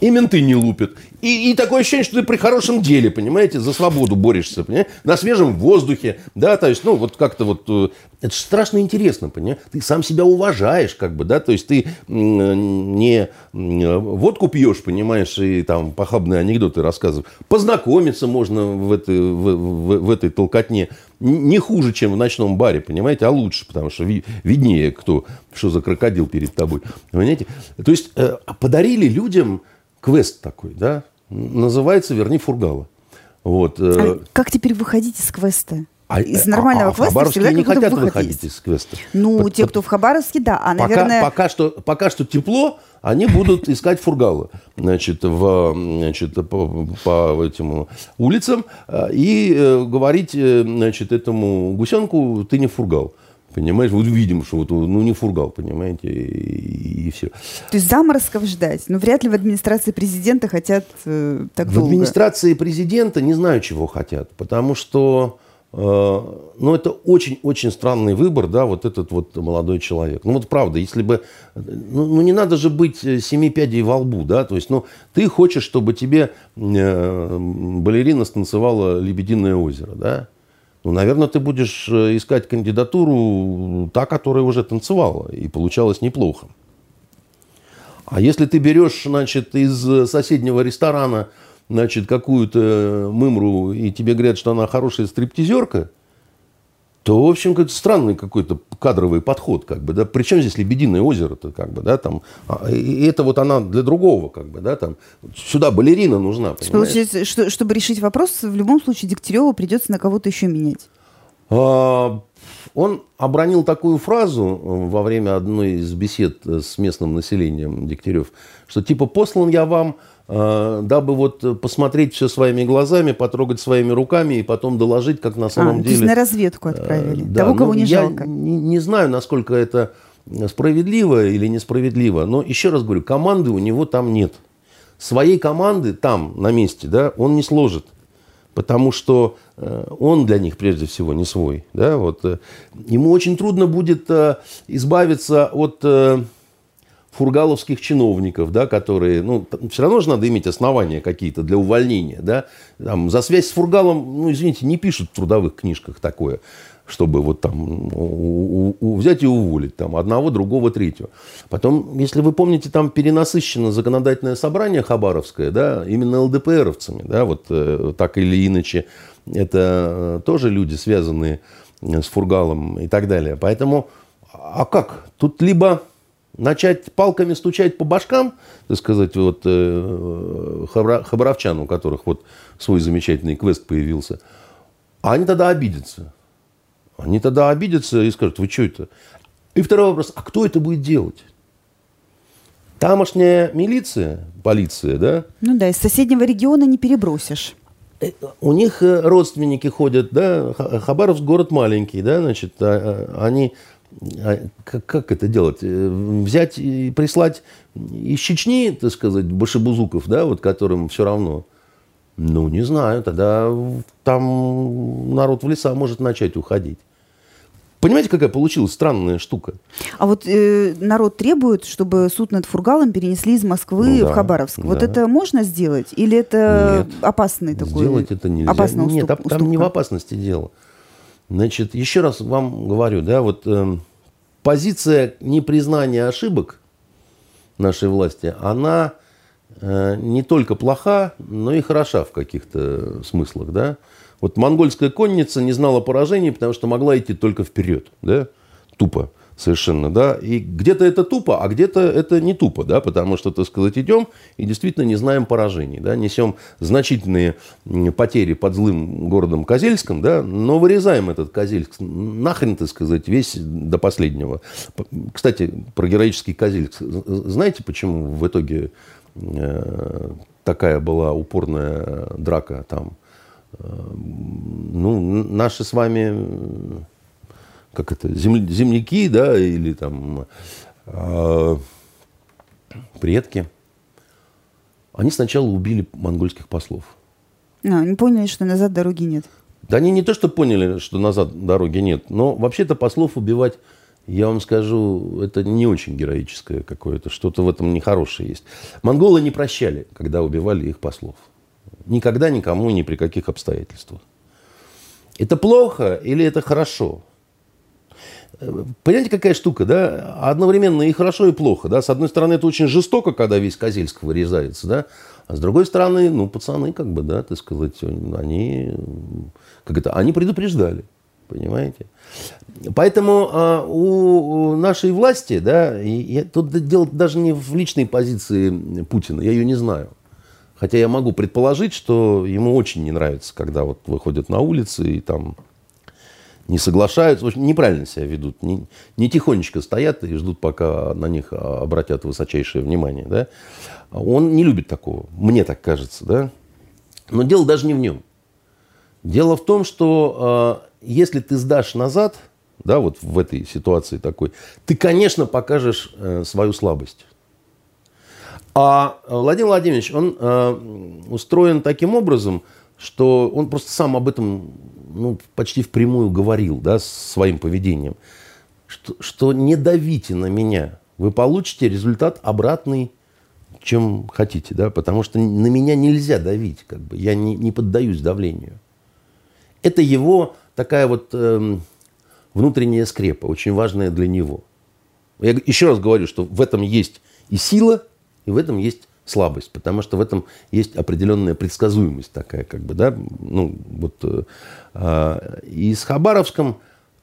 и менты не лупят. И, и такое ощущение, что ты при хорошем деле, понимаете, за свободу борешься, понимаете? на свежем воздухе, да, то есть, ну, вот как-то вот, э, это же страшно интересно, понимаешь? Ты сам себя уважаешь, как бы, да, то есть ты не водку пьешь, понимаешь, и там похабные анекдоты рассказываешь. Познакомиться можно в этой, в, в, в этой толкотне не хуже, чем в ночном баре, понимаете, а лучше, потому что виднее, кто, что за крокодил перед тобой, понимаете? То есть э, подарили людям квест такой, да, называется «Верни Фургала». Вот. Э, а как теперь выходить из квеста? А, из нормального а, а квеста всегда не хотят выходить из квеста. Ну, Под, те, кто в Хабаровске, да. А, наверное... Пока, что, пока что тепло, они будут искать фургалы значит, в, значит, по, по этим улицам э, и э, говорить значит, этому гусенку, ты не фургал. Понимаешь, вот видим, что вот, ну, не фургал, понимаете, и, и все. То есть заморозков ждать? Ну, вряд ли в администрации президента хотят э, так в долго. В администрации президента не знаю, чего хотят, потому что, э, ну, это очень-очень странный выбор, да, вот этот вот молодой человек. Ну, вот правда, если бы, ну, ну не надо же быть семи пядей во лбу, да, то есть, ну, ты хочешь, чтобы тебе э, балерина станцевала «Лебединое озеро», да, ну, наверное, ты будешь э, искать кандидатуру, та, которая уже танцевала, и получалось неплохо. А если ты берешь, значит, из соседнего ресторана, значит, какую-то мымру, и тебе говорят, что она хорошая стриптизерка, то, в общем, как странный какой-то кадровый подход, как бы, да, причем здесь Лебединое озеро-то, как бы, да, там, а, и это вот она для другого, как бы, да, там, сюда балерина нужна, понимаешь? Получается, что, чтобы решить вопрос, в любом случае Дегтяреву придется на кого-то еще менять. А, он обронил такую фразу э, во время одной из бесед с местным населением Дегтярев, что типа послан я вам Э, дабы вот посмотреть все своими глазами, потрогать своими руками и потом доложить, как на самом а, деле. То есть на разведку э, отправили. Да, Того, кого ну, не жалко. Я не, не знаю, насколько это справедливо или несправедливо, но еще раз говорю, команды у него там нет. Своей команды там, на месте, да, он не сложит. Потому что э, он для них прежде всего не свой. Да? Вот, ему очень трудно будет избавиться от фургаловских чиновников, да, которые, ну, все равно же надо иметь основания какие-то для увольнения, да, там, за связь с фургалом, ну, извините, не пишут в трудовых книжках такое, чтобы вот там у, у, взять и уволить там одного, другого, третьего. Потом, если вы помните, там перенасыщено законодательное собрание Хабаровское, да, именно ЛДПРовцами, да, вот э, так или иначе, это э, тоже люди, связанные с Фургалом и так далее. Поэтому, а как? Тут либо начать палками стучать по башкам, так сказать, вот э, хабаровчан, у которых вот свой замечательный квест появился, они тогда обидятся. Они тогда обидятся и скажут, вы что это? И второй вопрос, а кто это будет делать? Тамошняя милиция, полиция, да? Ну да, из соседнего региона не перебросишь. Э, у них э, родственники ходят, да, Хабаровск город маленький, да, значит, а, а, они как, как это делать? Э, взять и прислать из Чечни, так сказать, башебузуков, да, вот которым все равно. Ну, не знаю, тогда там народ в леса может начать уходить. Понимаете, какая получилась странная штука? А вот э, народ требует, чтобы суд над Фургалом перенесли из Москвы ну, да, в Хабаровск. Да. Вот это можно сделать? Или это Нет, опасный такой? Сделать это нельзя. Опасная Нет, уступ, там, там не в опасности дело. Значит, еще раз вам говорю, да, вот э, позиция непризнания ошибок нашей власти, она э, не только плоха, но и хороша в каких-то смыслах, да. Вот монгольская конница не знала поражений, потому что могла идти только вперед, да, тупо совершенно, да, и где-то это тупо, а где-то это не тупо, да, потому что, так сказать, идем и действительно не знаем поражений, да, несем значительные потери под злым городом Козельском, да, но вырезаем этот Козельск нахрен, так сказать, весь до последнего. Кстати, про героический Козельск, знаете, почему в итоге э, такая была упорная драка там? Ну, наши с вами, как это, земляки, да, или там э, предки, они сначала убили монгольских послов. А, они поняли, что назад дороги нет. Да они не то, что поняли, что назад дороги нет, но вообще-то послов убивать, я вам скажу, это не очень героическое какое-то, что-то в этом нехорошее есть. Монголы не прощали, когда убивали их послов. Никогда никому ни при каких обстоятельствах. Это плохо или это хорошо? Понимаете, какая штука, да? Одновременно и хорошо, и плохо, да? С одной стороны, это очень жестоко, когда весь Козельск вырезается, да? А с другой стороны, ну, пацаны, как бы, да, так сказать, они, как это, они предупреждали, понимаете? Поэтому э, у нашей власти, да, и, и тут дело даже не в личной позиции Путина, я ее не знаю. Хотя я могу предположить, что ему очень не нравится, когда вот выходят на улицы и там не соглашаются, в общем, неправильно себя ведут, не, не тихонечко стоят и ждут, пока на них обратят высочайшее внимание. Да? Он не любит такого, мне так кажется. Да? Но дело даже не в нем. Дело в том, что э, если ты сдашь назад, да, вот в этой ситуации такой, ты, конечно, покажешь э, свою слабость. А э, Владимир Владимирович, он э, устроен таким образом, что он просто сам об этом ну, почти впрямую говорил да, своим поведением, что, что не давите на меня, вы получите результат обратный, чем хотите, да, потому что на меня нельзя давить, как бы, я не, не поддаюсь давлению. Это его такая вот э, внутренняя скрепа, очень важная для него. Я еще раз говорю, что в этом есть и сила, и в этом есть слабость, потому что в этом есть определенная предсказуемость такая, как бы, да, ну, вот, э, а, и с Хабаровском,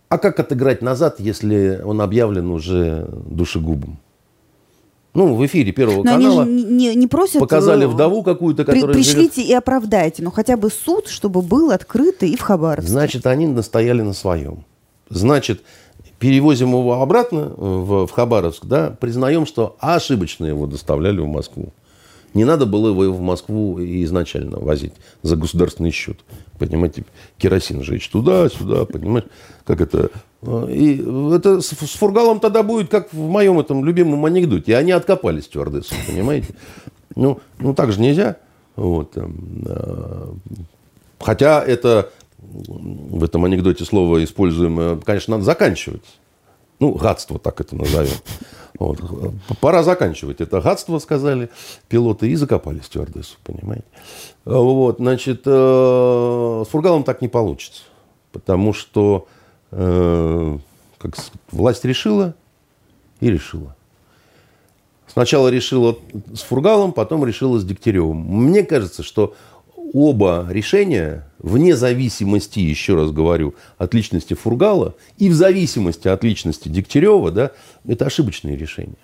а как отыграть назад, если он объявлен уже душегубом? Ну, в эфире Первого но канала они же не, не просят, показали э, вдову какую-то, которая при, Пришлите живет... и оправдайте, но хотя бы суд, чтобы был открытый и в Хабаровске. Значит, они настояли на своем. Значит, перевозим его обратно в, в Хабаровск, да, признаем, что ошибочно его доставляли в Москву. Не надо было его в Москву изначально возить за государственный счет. Понимаете, керосин жечь туда-сюда, понимаешь, как это... И это с, Фургалом тогда будет, как в моем этом любимом анекдоте. Они откопали стюардессу, понимаете? Ну, ну так же нельзя. Вот. Э, хотя это в этом анекдоте слово используемое, конечно, надо заканчивать. Ну, гадство, так это назовем. Вот. Пора заканчивать это гадство, сказали пилоты, и закопали стюардессу, понимаете. Вот, значит, э, с Фургалом так не получится. Потому что э, как власть решила и решила. Сначала решила с Фургалом, потом решила с Дегтяревым. Мне кажется, что оба решения, вне зависимости, еще раз говорю, от личности Фургала и в зависимости от личности Дегтярева, да, это ошибочные решения.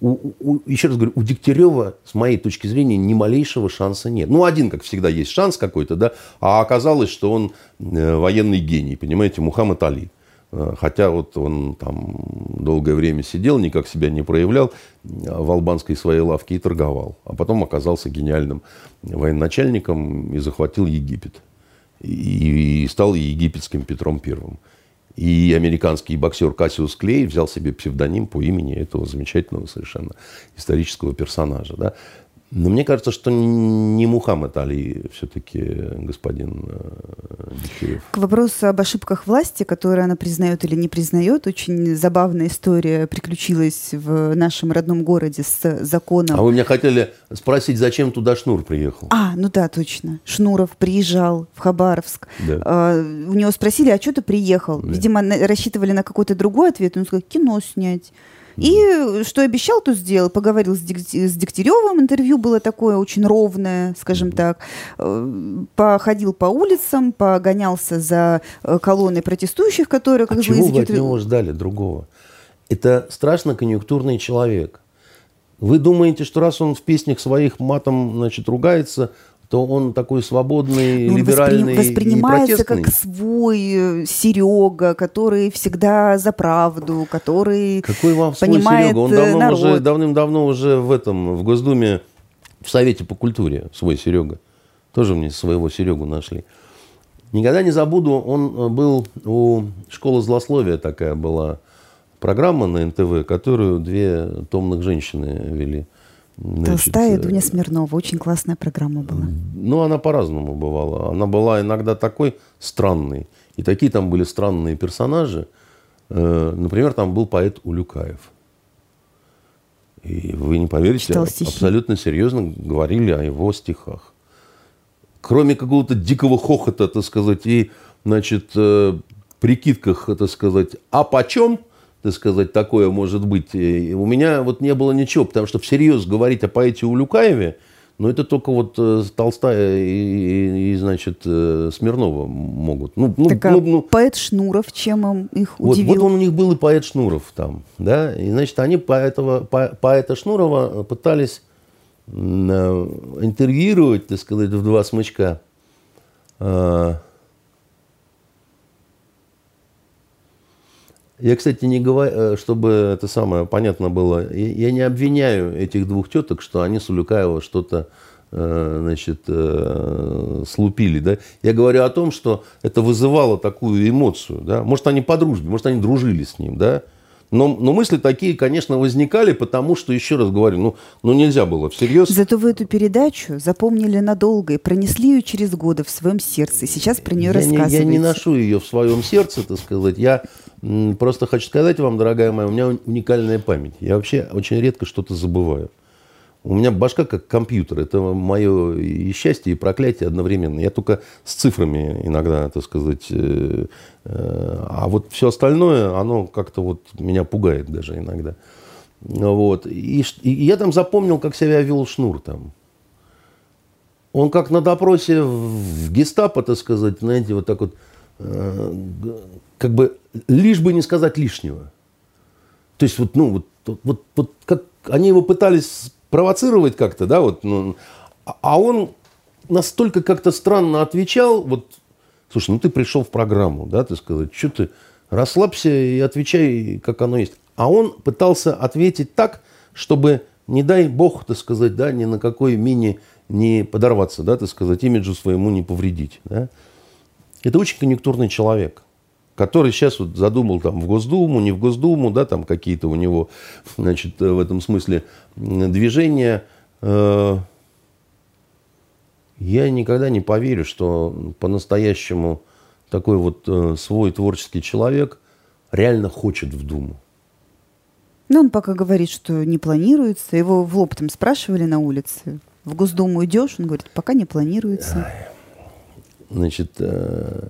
У, у, еще раз говорю, у Дегтярева, с моей точки зрения, ни малейшего шанса нет. Ну, один, как всегда, есть шанс какой-то, да, а оказалось, что он э, военный гений, понимаете, Мухаммад Али. Э, хотя вот он там долгое время сидел, никак себя не проявлял в албанской своей лавке и торговал. А потом оказался гениальным военачальником и захватил Египет. И, стал египетским Петром Первым. И американский боксер Кассиус Клей взял себе псевдоним по имени этого замечательного совершенно исторического персонажа. Да? Но мне кажется, что не Мухаммад Али все-таки господин э, Дегтярев. К вопросу об ошибках власти, которые она признает или не признает, очень забавная история приключилась в нашем родном городе с законом. А вы меня хотели спросить, зачем туда Шнур приехал? А, ну да, точно. Шнуров приезжал в Хабаровск. Да. А, у него спросили, а что ты приехал? Да. Видимо, рассчитывали на какой-то другой ответ. Он сказал, кино снять. И что обещал, то сделал. Поговорил с, Дик, с Дегтяревым, интервью было такое очень ровное, скажем так. Э, походил по улицам, погонялся за э, колонной протестующих, которые... Как а чего вы от него ждали другого? Это страшно конъюнктурный человек. Вы думаете, что раз он в песнях своих матом значит, ругается, то он такой свободный, ну, либеральный воспринимается и как свой э, Серега, который всегда за правду, который Какой вам свой понимает Серега? Он э, давно народ. уже, давным-давно уже в этом, в Госдуме, в Совете по культуре свой Серега. Тоже мне своего Серегу нашли. Никогда не забуду, он э, был у школы злословия такая была программа на НТВ, которую две томных женщины вели. Значит, Толстая и Дуня Смирнова. Очень классная программа была. Ну, она по-разному бывала. Она была иногда такой странной. И такие там были странные персонажи. Э, например, там был поэт Улюкаев. И вы не поверите, абсолютно серьезно говорили о его стихах. Кроме какого-то дикого хохота, так сказать, и, значит, э, прикидках, так сказать, а почем – так сказать, такое может быть. И у меня вот не было ничего, потому что всерьез говорить о поэте Улюкаеве, но это только вот э, Толстая и, и, и значит, э, Смирнова могут. Ну, ну, так, а ну, ну, поэт Шнуров, чем он их вот, удивил? Вот он у них был и поэт Шнуров там, да, и, значит, они поэтого, по, поэта Шнурова пытались э, интервьюировать, так сказать, в два смычка. Я, кстати, не говорю, э, чтобы это самое понятно было, я не обвиняю этих двух теток, что они с Улюкаева что-то э, значит, э, слупили. Да? Я говорю о том, что это вызывало такую эмоцию. Да? Может, они по дружбе, может, они дружили с ним. Да? Но, но мысли такие, конечно, возникали, потому что, еще раз говорю, ну, ну нельзя было всерьез. Зато вы эту передачу запомнили надолго и пронесли ее через годы в своем сердце. Сейчас про нее я рассказываете. Не, я не ношу ее в своем сердце, так сказать. Я просто хочу сказать вам, дорогая моя, у меня уникальная память. Я вообще очень редко что-то забываю. У меня башка как компьютер. Это мое и счастье, и проклятие одновременно. Я только с цифрами иногда, так сказать. Э, э, а вот все остальное, оно как-то вот меня пугает даже иногда. Вот. И, и я там запомнил, как себя вел Шнур там. Он как на допросе в гестапо, так сказать, знаете, вот так вот, как бы, лишь бы не сказать лишнего. То есть вот, ну, вот, вот, вот как они его пытались провоцировать как-то, да, вот, ну, а он настолько как-то странно отвечал, вот, слушай, ну ты пришел в программу, да, ты сказать, что ты, расслабься и отвечай, как оно есть. А он пытался ответить так, чтобы, не дай бог, так сказать, да, ни на какой мини не подорваться, да, так сказать, имиджу своему не повредить, да. Это очень конъюнктурный человек который сейчас вот задумал там в Госдуму, не в Госдуму, да, там какие-то у него, значит, в этом смысле движения. Э, я никогда не поверю, что по-настоящему такой вот э, свой творческий человек реально хочет в Думу. Ну, он пока говорит, что не планируется. Его в лоб там спрашивали на улице. В Госдуму идешь? Он говорит, пока не планируется. Значит, э,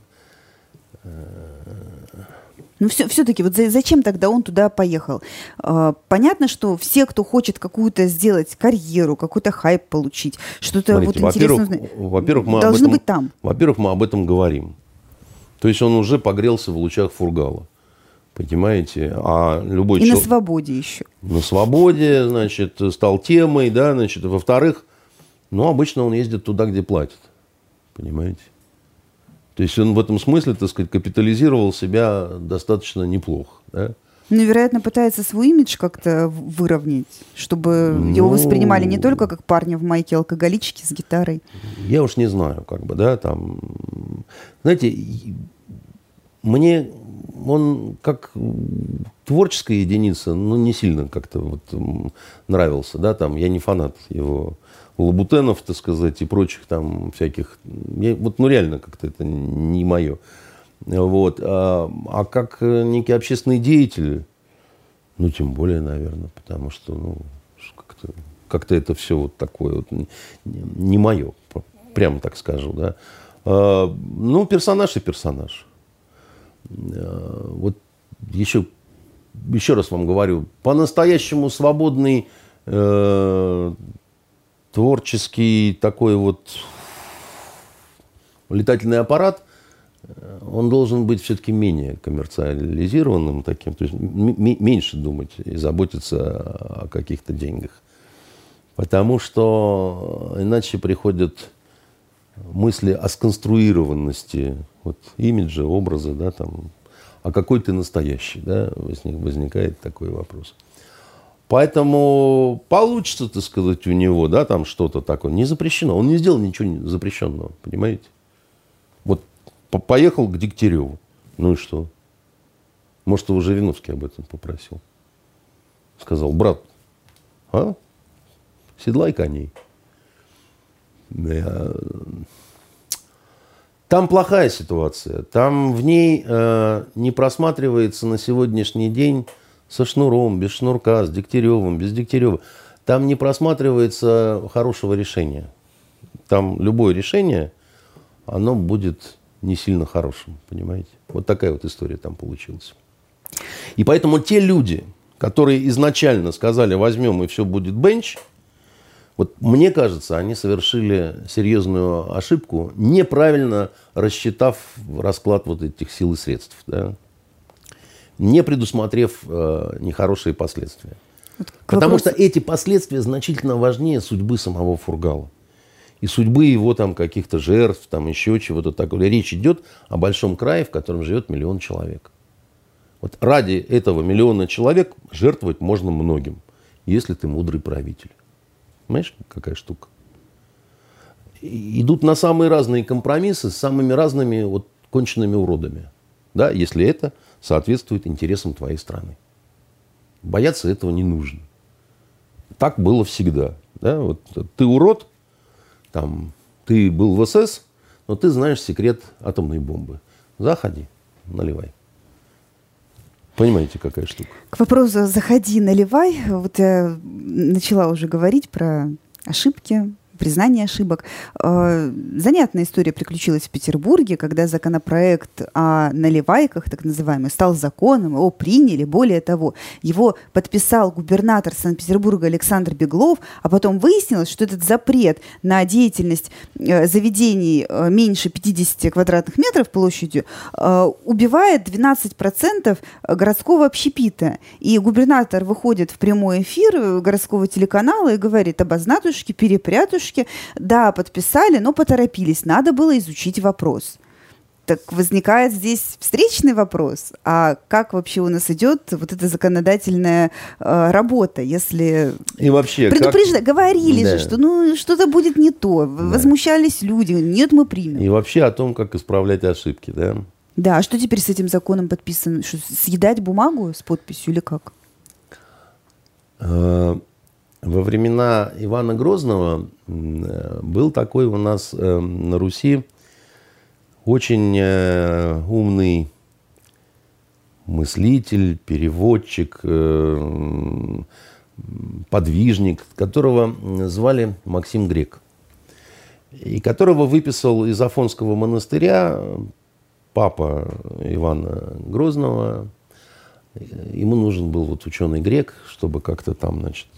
Ну, все, все-таки, вот за, зачем тогда он туда поехал? Э, понятно, что все, кто хочет какую-то сделать карьеру, какой-то хайп получить, что-то вот интересное, во-первых, мы должны об этом, быть там. Во-первых, мы об этом говорим. То есть он уже погрелся в лучах фургала. Понимаете? А любой И чел... на свободе еще. На свободе, значит, стал темой, да, значит, во-вторых, ну, обычно он ездит туда, где платят. Понимаете? То есть он в этом смысле, так сказать, капитализировал себя достаточно неплохо. Да? Ну, вероятно, пытается свой имидж как-то выровнять, чтобы ну, его воспринимали не только как парня в майке алкоголички с гитарой. Я уж не знаю, как бы, да, там... Знаете, мне он как творческая единица, ну, не сильно как-то вот нравился, да, там, я не фанат его Лабутенов, так сказать, и прочих там всяких, я, вот, ну, реально как-то это не мое. Вот. А, а как некий общественный деятель, ну, тем более, наверное, потому что, ну, как-то, как-то это все вот такое вот не, не мое, прямо так скажу, да. А, ну, персонаж и персонаж. Э, вот еще, еще раз вам говорю, по-настоящему свободный э, творческий такой вот летательный аппарат, э, он должен быть все-таки менее коммерциализированным таким, то есть меньше думать и заботиться о каких-то деньгах. Потому что иначе приходят мысли о сконструированности вот, имиджа, образа, да, там, а какой ты настоящий, да, возник, возникает такой вопрос. Поэтому получится, так сказать, у него, да, там что-то такое. Не запрещено. Он не сделал ничего запрещенного, понимаете? Вот по поехал к Дегтяреву. Ну и что? Может, его Жириновский об этом попросил. Сказал, брат, а? Седлай коней. Там плохая ситуация. Там в ней э, не просматривается на сегодняшний день со шнуром, без шнурка, с Дегтяревым, без Дегтярева. Там не просматривается хорошего решения. Там любое решение, оно будет не сильно хорошим, понимаете? Вот такая вот история там получилась. И поэтому те люди, которые изначально сказали, возьмем и все будет бенч – вот мне кажется, они совершили серьезную ошибку, неправильно рассчитав расклад вот этих сил и средств, да? Не предусмотрев э, нехорошие последствия. Вот Потому что эти последствия значительно важнее судьбы самого Фургала. И судьбы его там каких-то жертв, там еще чего-то такого. Речь идет о большом крае, в котором живет миллион человек. Вот ради этого миллиона человек жертвовать можно многим, если ты мудрый правитель. Понимаешь, какая штука? Идут на самые разные компромиссы с самыми разными вот конченными уродами. Да, если это соответствует интересам твоей страны. Бояться этого не нужно. Так было всегда. Да? Вот ты урод, там, ты был в СС, но ты знаешь секрет атомной бомбы. Заходи, наливай. Понимаете, какая штука? К вопросу «заходи, наливай». Вот я начала уже говорить про ошибки, признание ошибок. Э, занятная история приключилась в Петербурге, когда законопроект о наливайках, так называемый, стал законом, его приняли. Более того, его подписал губернатор Санкт-Петербурга Александр Беглов, а потом выяснилось, что этот запрет на деятельность э, заведений э, меньше 50 квадратных метров площадью убивает 12% городского общепита. И губернатор выходит в прямой эфир городского телеканала и говорит, обознатушки, перепрятушки, девушки, да, подписали, но поторопились, надо было изучить вопрос. Так возникает здесь встречный вопрос, а как вообще у нас идет вот эта законодательная э, работа, если и вообще предупреждали, как... говорили да. же, что ну что-то будет не то, да. возмущались люди, нет, мы примем. И вообще о том, как исправлять ошибки, да? Да, а что теперь с этим законом подписано? Что, съедать бумагу с подписью или как? Во времена Ивана Грозного э, был такой у нас э, на Руси очень э, умный мыслитель, переводчик, подвижник, которого звали Максим Грек, и которого выписал из Афонского монастыря папа Ивана Грозного, ему нужен был вот ученый грек, чтобы как-то там, значит...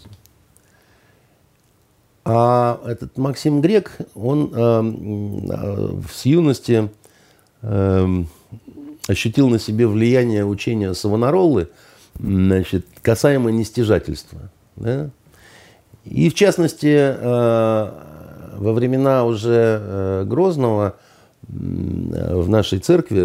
А этот Максим Грек, он э, с юности э, ощутил на себе влияние учения Савонароллы, значит, касаемо нестяжательства. Да? И в частности, э, во времена уже э, Грозного в нашей церкви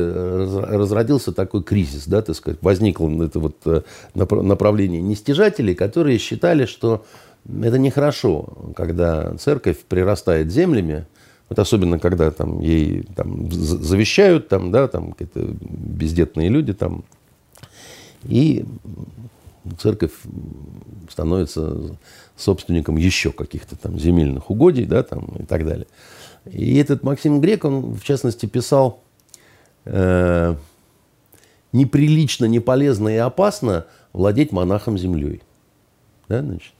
разродился такой кризис, да, так сказать, возникло это вот э, направление нестяжателей, которые считали, что это нехорошо, когда церковь прирастает землями, вот особенно когда там ей там, завещают, там, да, там какие-то бездетные люди там, и церковь становится собственником еще каких-то там земельных угодий, да, там и так далее. И этот Максим Грек, он, в частности, писал э, «Неприлично, неполезно и опасно владеть монахом землей». Да, значит?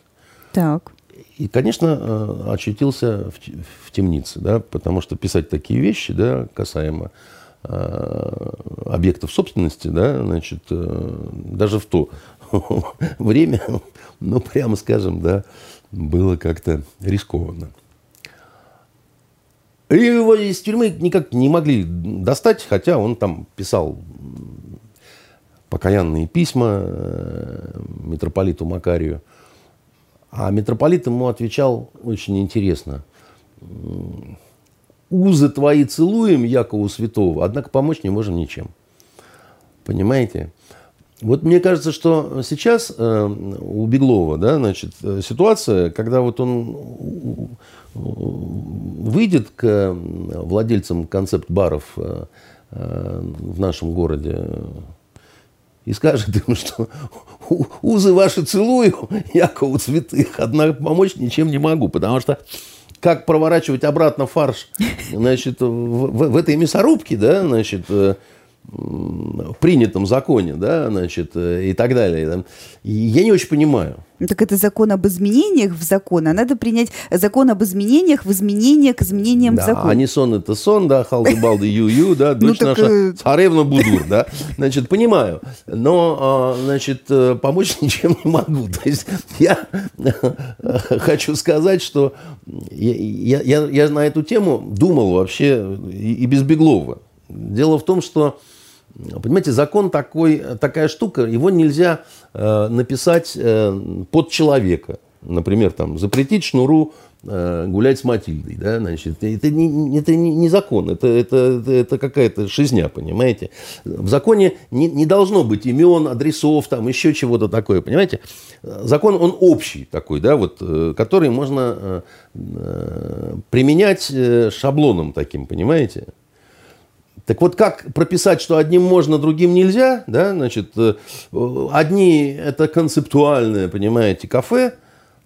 Так. И, конечно, э, очутился в, в темнице, да, потому что писать такие вещи, да, касаемо э, объектов собственности, да, значит, э, даже в то время, ну, прямо скажем, да, было как-то рискованно. И его из тюрьмы никак не могли достать, хотя он там писал покаянные письма митрополиту Макарию. А митрополит ему отвечал очень интересно. «Узы твои целуем, Якову Святого, однако помочь не можем ничем». Понимаете? Вот мне кажется, что сейчас э, у Беглова, да, значит, ситуация, когда вот он выйдет к владельцам концепт-баров э, э, в нашем городе и скажет им, что узы ваши целую, Якову цветых, однако помочь ничем не могу, потому что как проворачивать обратно фарш, значит, в, в, в этой мясорубке, да, значит, э, в принятом законе, да, значит, э, и так далее. Я не очень понимаю. Ну, так это закон об изменениях в закон, а надо принять закон об изменениях в изменения к изменениям да, в закон. А не сон это сон, да, халды-балды ю-ю, да, ну, дочь ну, наша э, царевна Будур, да, значит, понимаю, но, а, значит, э, помочь ничем не могу. То есть я хочу сказать, что я, я, я на эту тему думал вообще и, и без Беглова. Дело в том, что Понимаете, закон такой, такая штука, его нельзя э, написать э, под человека. Например, там, запретить шнуру э, гулять с Матильдой. Да, значит, это, не, это не, закон, это, это, это какая-то шизня, понимаете. В законе не, не должно быть имен, адресов, там, еще чего-то такое, понимаете. Закон, он общий такой, да, вот, э, который можно э, э, применять э, шаблоном таким, понимаете. Так вот, как прописать, что одним можно, другим нельзя, да, значит, э, одни это концептуальное, понимаете, кафе,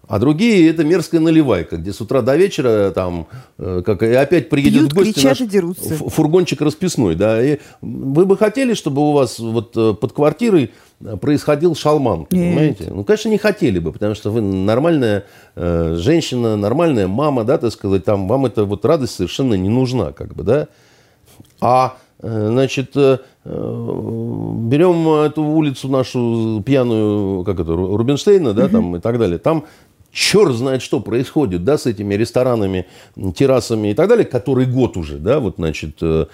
а другие это мерзкая наливайка, где с утра до вечера там, э, как и опять приедет Пьют, в гости кричат наш дерутся. фургончик расписной, да, и вы бы хотели, чтобы у вас вот э, под квартирой происходил шалман, понимаете? Нет. Ну, конечно, не хотели бы, потому что вы нормальная э, женщина, нормальная мама, да, так сказать, там вам эта вот радость совершенно не нужна, как бы, да. А, э, значит, э, берем эту улицу нашу пьяную, как это, Рубинштейна, да, там и так далее. Там черт знает, что происходит, да, с этими ресторанами, террасами и так далее, который год уже, да, вот, значит, э,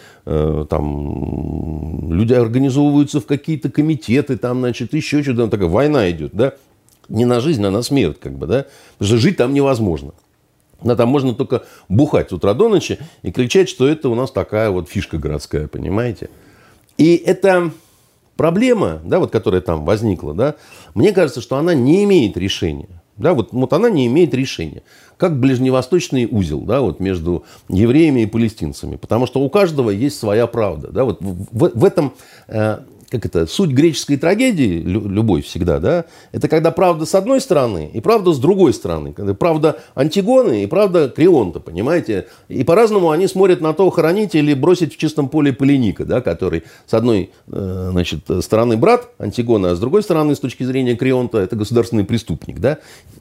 там люди организовываются в какие-то комитеты, там, значит, еще что-то, такая война идет, да, не на жизнь, а на смерть, как бы, да, потому что жить там невозможно. Да, там можно только бухать с утра до ночи и кричать, что это у нас такая вот фишка городская, понимаете? И эта проблема, да, вот, которая там возникла, да, мне кажется, что она не имеет решения. Да, вот, вот она не имеет решения. Как ближневосточный узел да, вот между евреями и палестинцами. Потому что у каждого есть своя правда. Да, вот в, в этом э, как это, суть греческой трагедии, любой всегда, да, это когда правда с одной стороны и правда с другой стороны. Когда правда Антигоны и правда Крионта, понимаете? И по-разному они смотрят на то, хоронить или бросить в чистом поле Полиника, да, который с одной э, значит, стороны брат Антигона, а с другой стороны, с точки зрения Крионта, это государственный преступник. Да?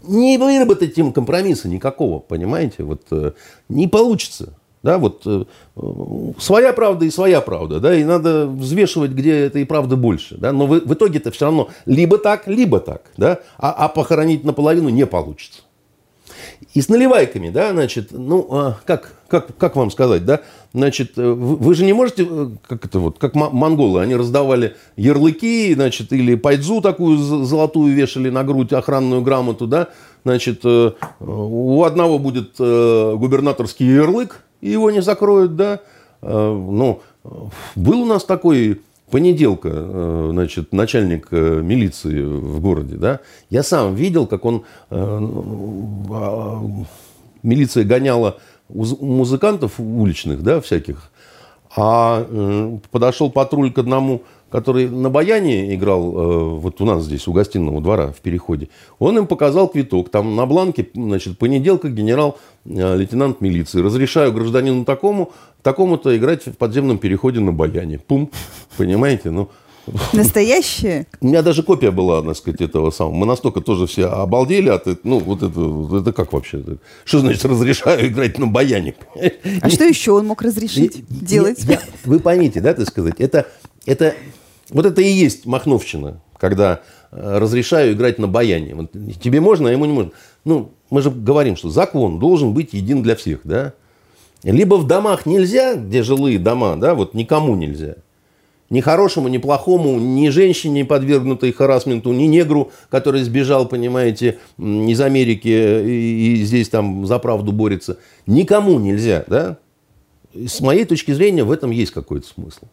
Не выработать им компромисса никакого, понимаете? Вот, э, не получится. Да, вот э, своя правда и своя правда, да, и надо взвешивать, где этой правды больше, да, но в, в итоге это все равно либо так, либо так, да, а, а похоронить наполовину не получится. И с наливайками, да, значит, ну, а, как, как, как вам сказать, да, значит, э, вы, вы же не можете, э, как это вот, как монголы, они раздавали ярлыки, значит, или пайдзу такую золотую вешали на грудь, охранную грамоту, да, значит, у одного будет губернаторский ярлык, и его не закроют, да, ну, был у нас такой понеделка, э, значит, начальник э, милиции в городе, да, я сам видел, как он, э, милиция гоняла музыкантов уличных, да, всяких, а подошел патруль к одному который на баяне играл э, вот у нас здесь, у гостиного двора в Переходе, он им показал квиток. Там на бланке, значит, понеделка, генерал-лейтенант э, милиции. Разрешаю гражданину такому, такому-то играть в подземном переходе на баяне. Пум. Понимаете? Ну, Настоящие? У меня даже копия была, так сказать, этого самого. Мы настолько тоже все обалдели от этого. Ну, вот это, это как вообще? Что значит разрешаю играть на баяне? А что еще он мог разрешить делать? вы поймите, да, так сказать, это, это вот это и есть махновщина, когда э, разрешаю играть на баяне. Вот тебе можно, а ему не можно. Ну, мы же говорим, что закон должен быть един для всех, да? Либо в домах нельзя, где жилые дома, да, вот никому нельзя. Ни хорошему, ни плохому, ни женщине, подвергнутой харасменту, ни негру, который сбежал, понимаете, из Америки и, и здесь там за правду борется. Никому нельзя, да? С моей точки зрения в этом есть какой-то смысл.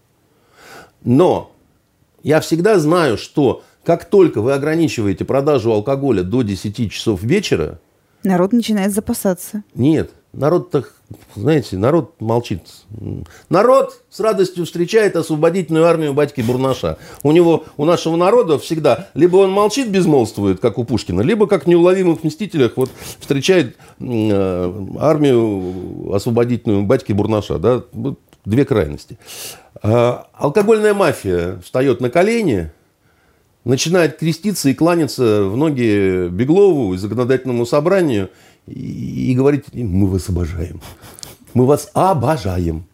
Но я всегда знаю, что как только вы ограничиваете продажу алкоголя до 10 часов вечера... Народ начинает запасаться. Нет, народ так, знаете, народ молчит. Народ с радостью встречает освободительную армию батьки Бурнаша. У него, у нашего народа всегда, либо он молчит, безмолвствует, как у Пушкина, либо, как в «Неуловимых мстителях», вот встречает э, армию освободительную батьки Бурнаша. Да? Вот две крайности. А, алкогольная мафия встает на колени, начинает креститься и кланяться в ноги Беглову и законодательному собранию и, и говорить, мы вас обожаем. Мы вас обожаем.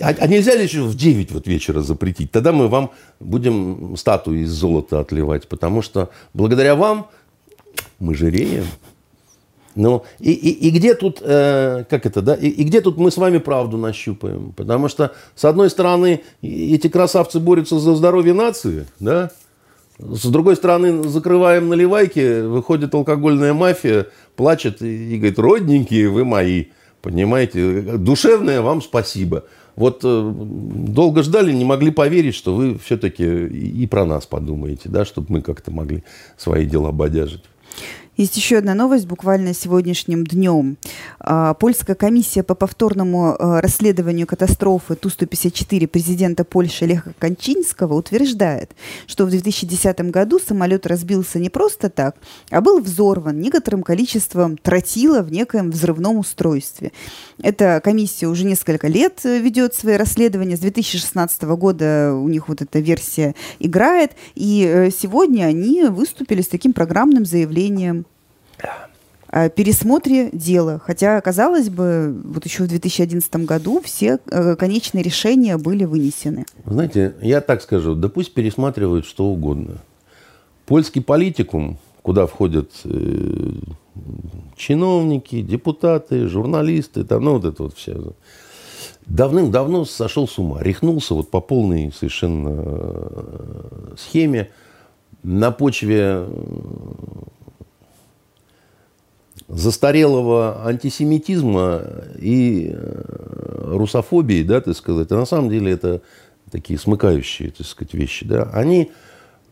А, а нельзя ли еще в 9 вот вечера запретить? Тогда мы вам будем статуи из золота отливать, потому что благодаря вам мы жиреем. Ну, и, и, и где тут, э, как это, да, и, и где тут мы с вами правду нащупаем? Потому что, с одной стороны, эти красавцы борются за здоровье нации, да, с другой стороны, закрываем наливайки, выходит алкогольная мафия, плачет и, и говорит, родненькие вы мои, понимаете, душевное вам спасибо. Вот э, долго ждали, не могли поверить, что вы все-таки и, про нас подумаете, да, чтобы мы как-то могли свои дела бодяжить. Есть еще одна новость буквально сегодняшним днем. А, польская комиссия по повторному а, расследованию катастрофы Ту-154 президента Польши Леха Кончинского утверждает, что в 2010 году самолет разбился не просто так, а был взорван некоторым количеством тротила в некоем взрывном устройстве. Эта комиссия уже несколько лет ведет свои расследования. С 2016 года у них вот эта версия играет. И э, сегодня они выступили с таким программным заявлением пересмотре дела. Хотя, казалось бы, вот еще в 2011 году все э, конечные решения были вынесены. Знаете, я так скажу, да пусть пересматривают что угодно. Польский политикум, куда входят э, чиновники, депутаты, журналисты, там, ну вот это вот все, давным-давно сошел с ума, рехнулся вот по полной совершенно э, схеме на почве застарелого антисемитизма и э, русофобии, да, так сказать, а на самом деле это такие смыкающие, так сказать, вещи, да, они,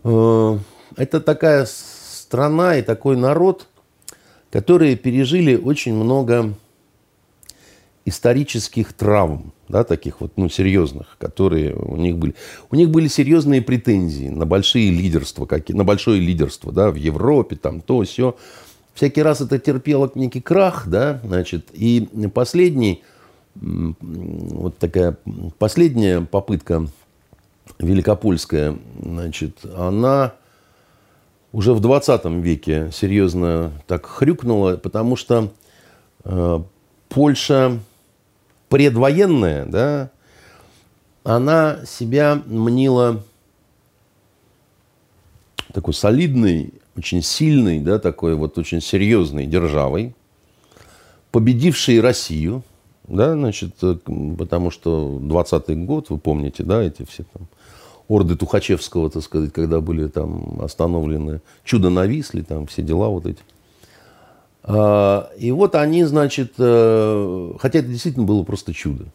э, это такая страна и такой народ, которые пережили очень много исторических травм, да, таких вот, ну, серьезных, которые у них были. У них были серьезные претензии на большие лидерства, какие, на большое лидерство, да, в Европе, там, то, все всякий раз это терпело некий крах, да, значит, и последний, вот такая последняя попытка великопольская, значит, она уже в 20 веке серьезно так хрюкнула, потому что э, Польша предвоенная, да, она себя мнила такой солидной, очень сильной, да, такой вот очень серьезной державой, победившей Россию, да, значит, э, потому что 20-й год, вы помните, да, эти все там орды Тухачевского, так сказать, когда были там остановлены, чудо нависли, там все дела вот эти. А, и вот они, значит, э, хотя это действительно было просто чудо.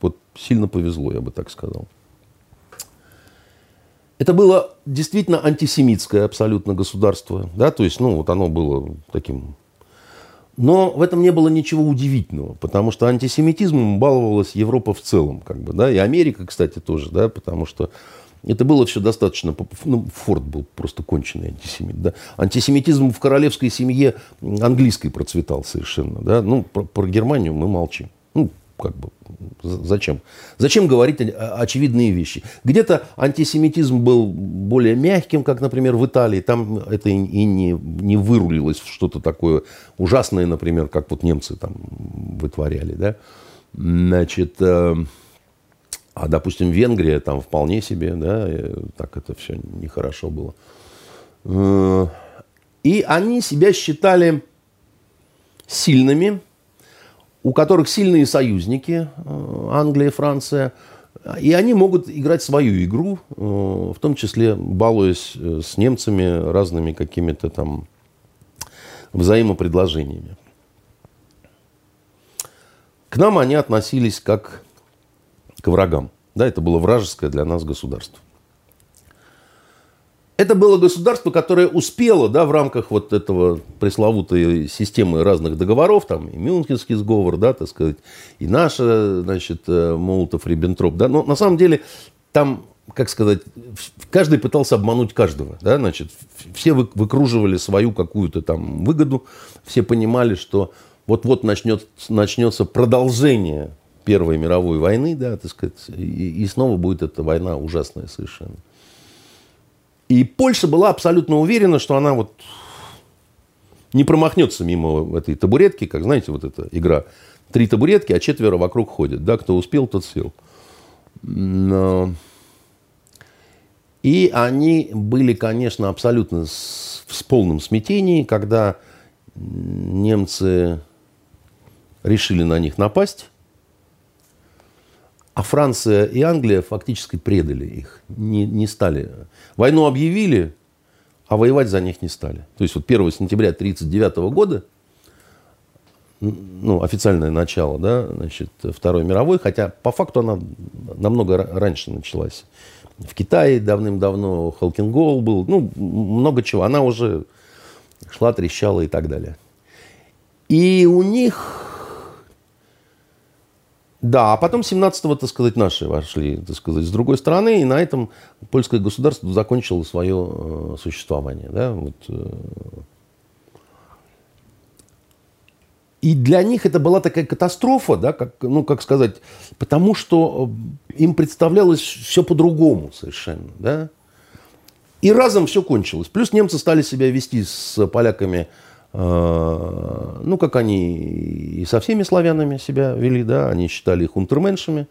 Вот сильно повезло, я бы так сказал. Это было действительно антисемитское абсолютно государство, да, то есть, ну, вот оно было таким... Но в этом не было ничего удивительного, потому что антисемитизмом баловалась Европа в целом, как бы, да, и Америка, кстати, тоже, да, потому что это было все достаточно... Ну, Форд был просто конченый антисемит. Да? Антисемитизм в королевской семье английской процветал совершенно. Да? Ну, про, про Германию мы молчим. Ну, как бы, зачем? Зачем говорить очевидные вещи? Где-то антисемитизм был более мягким, как, например, в Италии. Там это и не, не вырулилось в что-то такое ужасное, например, как вот немцы там вытворяли. Да? Значит, э, а, допустим, Венгрия там вполне себе, да, так это все нехорошо было. Э, и они себя считали сильными, у которых сильные союзники, э, Англия, Франция, и они могут играть свою игру, э, в том числе балуясь с немцами разными какими-то там взаимопредложениями. К нам они относились как к врагам. Да, это было вражеское для нас государство. Это было государство, которое успело да, в рамках вот этого пресловутой системы разных договоров, там и Мюнхенский сговор, да, так сказать, и наша, значит, э, Молотов-Риббентроп, да, но на самом деле там, как сказать, каждый пытался обмануть каждого, да, значит, все выкруживали свою какую-то там выгоду, все понимали, что вот-вот начнет, начнется продолжение Первой мировой войны, да, так сказать, и, и снова будет эта война ужасная совершенно. И Польша была абсолютно уверена, что она вот не промахнется мимо этой табуретки, как, знаете, вот эта игра. Три табуретки, а четверо вокруг ходят. Да, кто успел, тот сел. Но... И они были, конечно, абсолютно с, с полном смятении, когда немцы решили на них напасть. А Франция и Англия фактически предали их, не, не стали. Войну объявили, а воевать за них не стали. То есть вот 1 сентября 1939 года, ну, официальное начало, да, значит, Второй мировой, хотя по факту она намного раньше началась. В Китае давным-давно Халкингол был, ну, много чего. Она уже шла, трещала и так далее. И у них да, а потом 17-го, так сказать, наши вошли, так сказать, с другой стороны, и на этом польское государство закончило свое э, существование. Да? Вот, э. И для них это была такая катастрофа, да, как, ну, как сказать, потому что э, им представлялось все по-другому совершенно. Да? И разом все кончилось. Плюс немцы стали себя вести с поляками ну, как они и со всеми славянами себя вели, да, они считали их унтерменшами,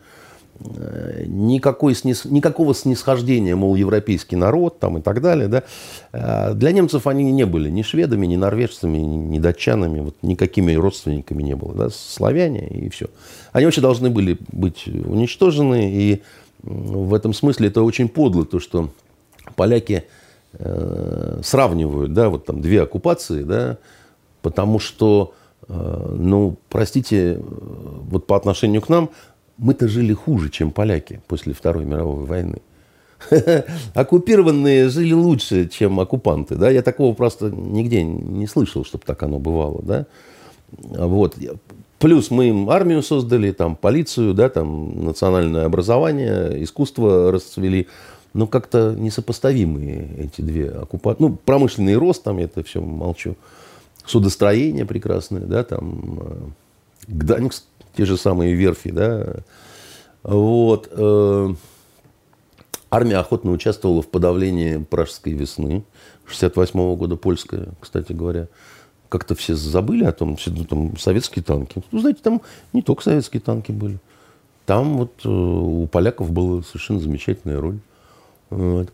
э, никакой снис... никакого снисхождения, мол, европейский народ там и так далее, да. А, для немцев они не были ни шведами, ни норвежцами, ни датчанами, вот никакими родственниками не было, да, славяне и все. Они вообще должны были быть уничтожены, и в этом смысле это очень подло, то, что поляки Э, сравнивают, да, вот там две оккупации, да, потому что, э, ну, простите, э, вот по отношению к нам, мы-то жили хуже, чем поляки после Второй мировой войны. Оккупированные жили лучше, чем оккупанты. Да? Я такого просто нигде не слышал, чтобы так оно бывало. Да? Вот. Плюс мы им армию создали, там, полицию, да, там, национальное образование, искусство расцвели но как-то несопоставимые эти две оккупации. Ну, промышленный рост, там я это все молчу. Судостроение прекрасное, да, там э, Гданьск, те же самые верфи, да. Вот. Э, армия охотно участвовала в подавлении Пражской весны 68 года, польская, кстати говоря. как-то все забыли о том, все, ну, там советские танки. Ну, знаете, там не только советские танки были. Там вот э, у поляков была совершенно замечательная роль. Вот.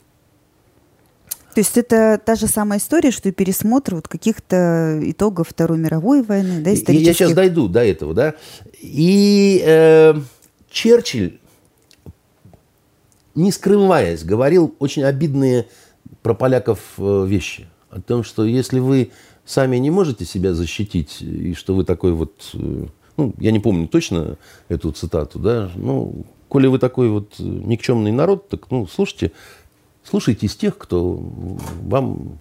То есть это та же самая история, что и пересмотр вот каких-то итогов Второй мировой войны, да, исторических? Я сейчас дойду до этого, да. И э, Черчилль, не скрываясь, говорил очень обидные про поляков э, вещи. О том, что если вы сами не можете себя защитить, и что вы такой вот, э, ну, я не помню точно эту цитату, да, ну, коли вы такой вот никчемный народ, так, ну, слушайте, слушайте из тех, кто вам,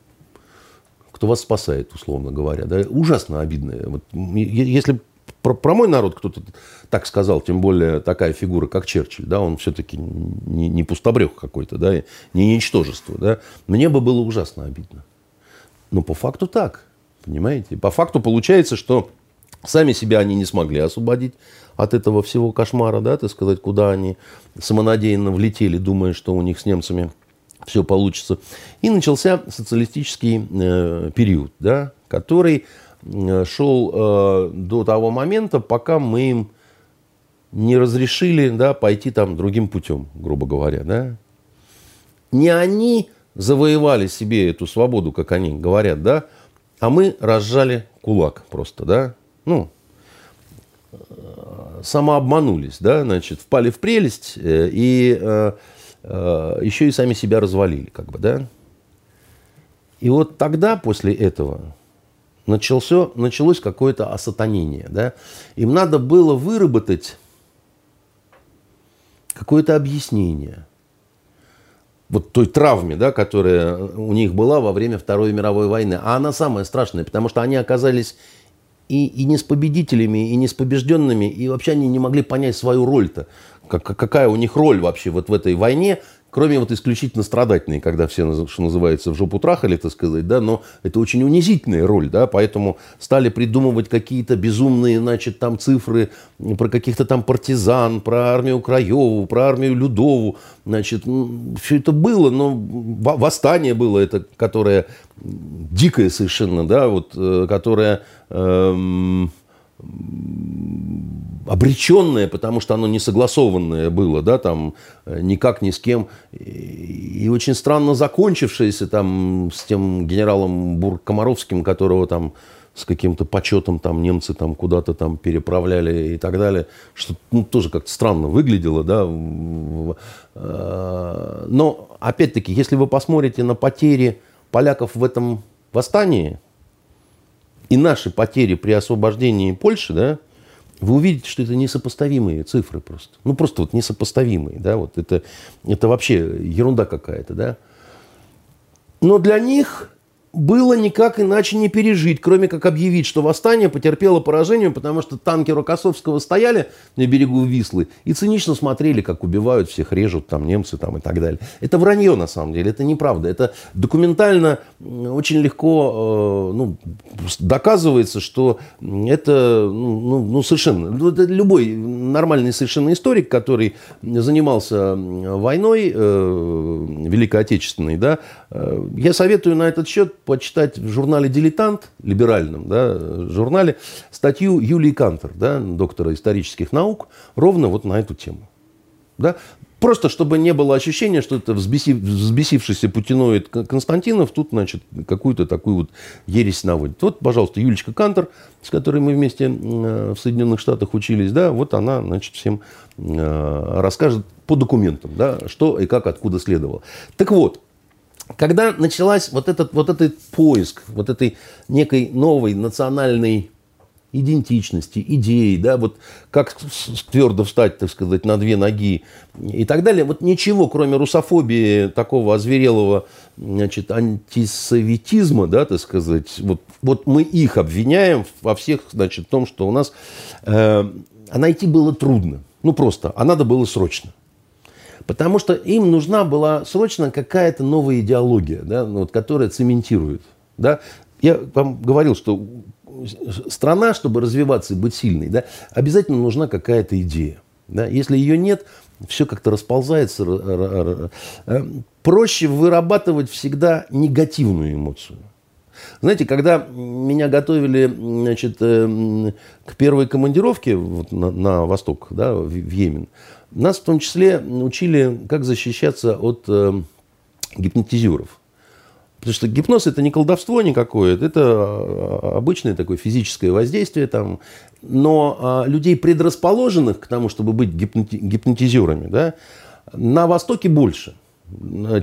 кто вас спасает, условно говоря, да, ужасно обидное. Вот, если про, про мой народ кто-то так сказал, тем более такая фигура, как Черчилль, да, он все-таки не, не пустобрех какой-то, да, не ничтожество, да, мне бы было ужасно обидно. Но по факту так. Понимаете? По факту получается, что сами себя они не смогли освободить от этого всего кошмара, да, так сказать, куда они самонадеянно влетели, думая, что у них с немцами все получится. И начался социалистический э, период, да, который э, шел э, до того момента, пока мы им не разрешили да, пойти там другим путем, грубо говоря. Да. Не они завоевали себе эту свободу, как они говорят, да, а мы разжали кулак просто, да? Ну, самообманулись, да, значит, впали в прелесть э, и э, э, еще и сами себя развалили, как бы, да. И вот тогда, после этого, начался, началось какое-то осатанение, да. Им надо было выработать какое-то объяснение – вот той травме, да, которая у них была во время Второй мировой войны. А она самая страшная, потому что они оказались и, и не с победителями, и не с побежденными, и вообще они не могли понять свою роль-то. Как, какая у них роль вообще вот в этой войне, Кроме вот исключительно страдательной, когда все, что называется, в жопу трахали, так сказать, да, но это очень унизительная роль, да, поэтому стали придумывать какие-то безумные, значит, там цифры про каких-то там партизан, про армию Краеву, про армию Людову, значит, все это было, но восстание было это, которое дикое совершенно, да, вот, э, которое... Эм, обреченное, потому что оно не согласованное было, да, там э, никак ни с кем, и очень странно закончившееся там с тем генералом Буркомаровским, которого там с каким-то почетом там немцы там куда-то там переправляли и так далее, что ну, тоже как-то странно выглядело, да. Э, но опять-таки, если вы посмотрите на потери поляков в этом восстании и наши потери при освобождении Польши, да, вы увидите, что это несопоставимые цифры просто. Ну, просто вот несопоставимые, да, вот это, это вообще ерунда какая-то, да. Но для них было никак иначе не пережить, кроме как объявить, что восстание потерпело поражение, потому что танки Рокоссовского стояли на берегу Вислы и цинично смотрели, как убивают всех, режут там немцы там и так далее. Это вранье на самом деле, это неправда. Это документально очень легко э, ну, доказывается, что это ну, ну, ну совершенно... Ну, это любой нормальный совершенно историк, который занимался войной э, Великой Отечественной, да, э, я советую на этот счет почитать в журнале «Дилетант», либеральном да, журнале, статью Юлии Кантер, да, доктора исторических наук, ровно вот на эту тему. Да? Просто чтобы не было ощущения, что это взбесив, взбесившийся путиноид Константинов тут, значит, какую-то такую вот ересь наводит. Вот, пожалуйста, Юлечка Кантер, с которой мы вместе в Соединенных Штатах учились, да, вот она, значит, всем э, расскажет по документам, да, что и как, откуда следовало. Так вот, когда началась вот этот, вот этот поиск, вот этой некой новой национальной идентичности, идеи, да, вот как твердо встать, так сказать, на две ноги и так далее. Вот ничего, кроме русофобии, такого озверелого, значит, антисоветизма, да, так сказать, вот, вот мы их обвиняем во всех, значит, в том, что у нас э, а найти было трудно. Ну, просто, а надо было срочно. Потому что им нужна была срочно какая-то новая идеология, да, ну, вот, которая цементирует. Да. Я вам говорил, что страна, чтобы развиваться и быть сильной, да, обязательно нужна какая-то идея. Да. Если ее нет, все как-то расползается. Э, проще вырабатывать всегда негативную эмоцию. Знаете, когда меня готовили значит, э, к первой командировке на, на восток, да, в Йемен, нас в том числе учили, как защищаться от э, гипнотизеров. Потому что гипноз это не колдовство никакое, это а, обычное такое физическое воздействие. Там. Но а, людей, предрасположенных к тому, чтобы быть гипноти- гипнотизерами, да, на Востоке больше –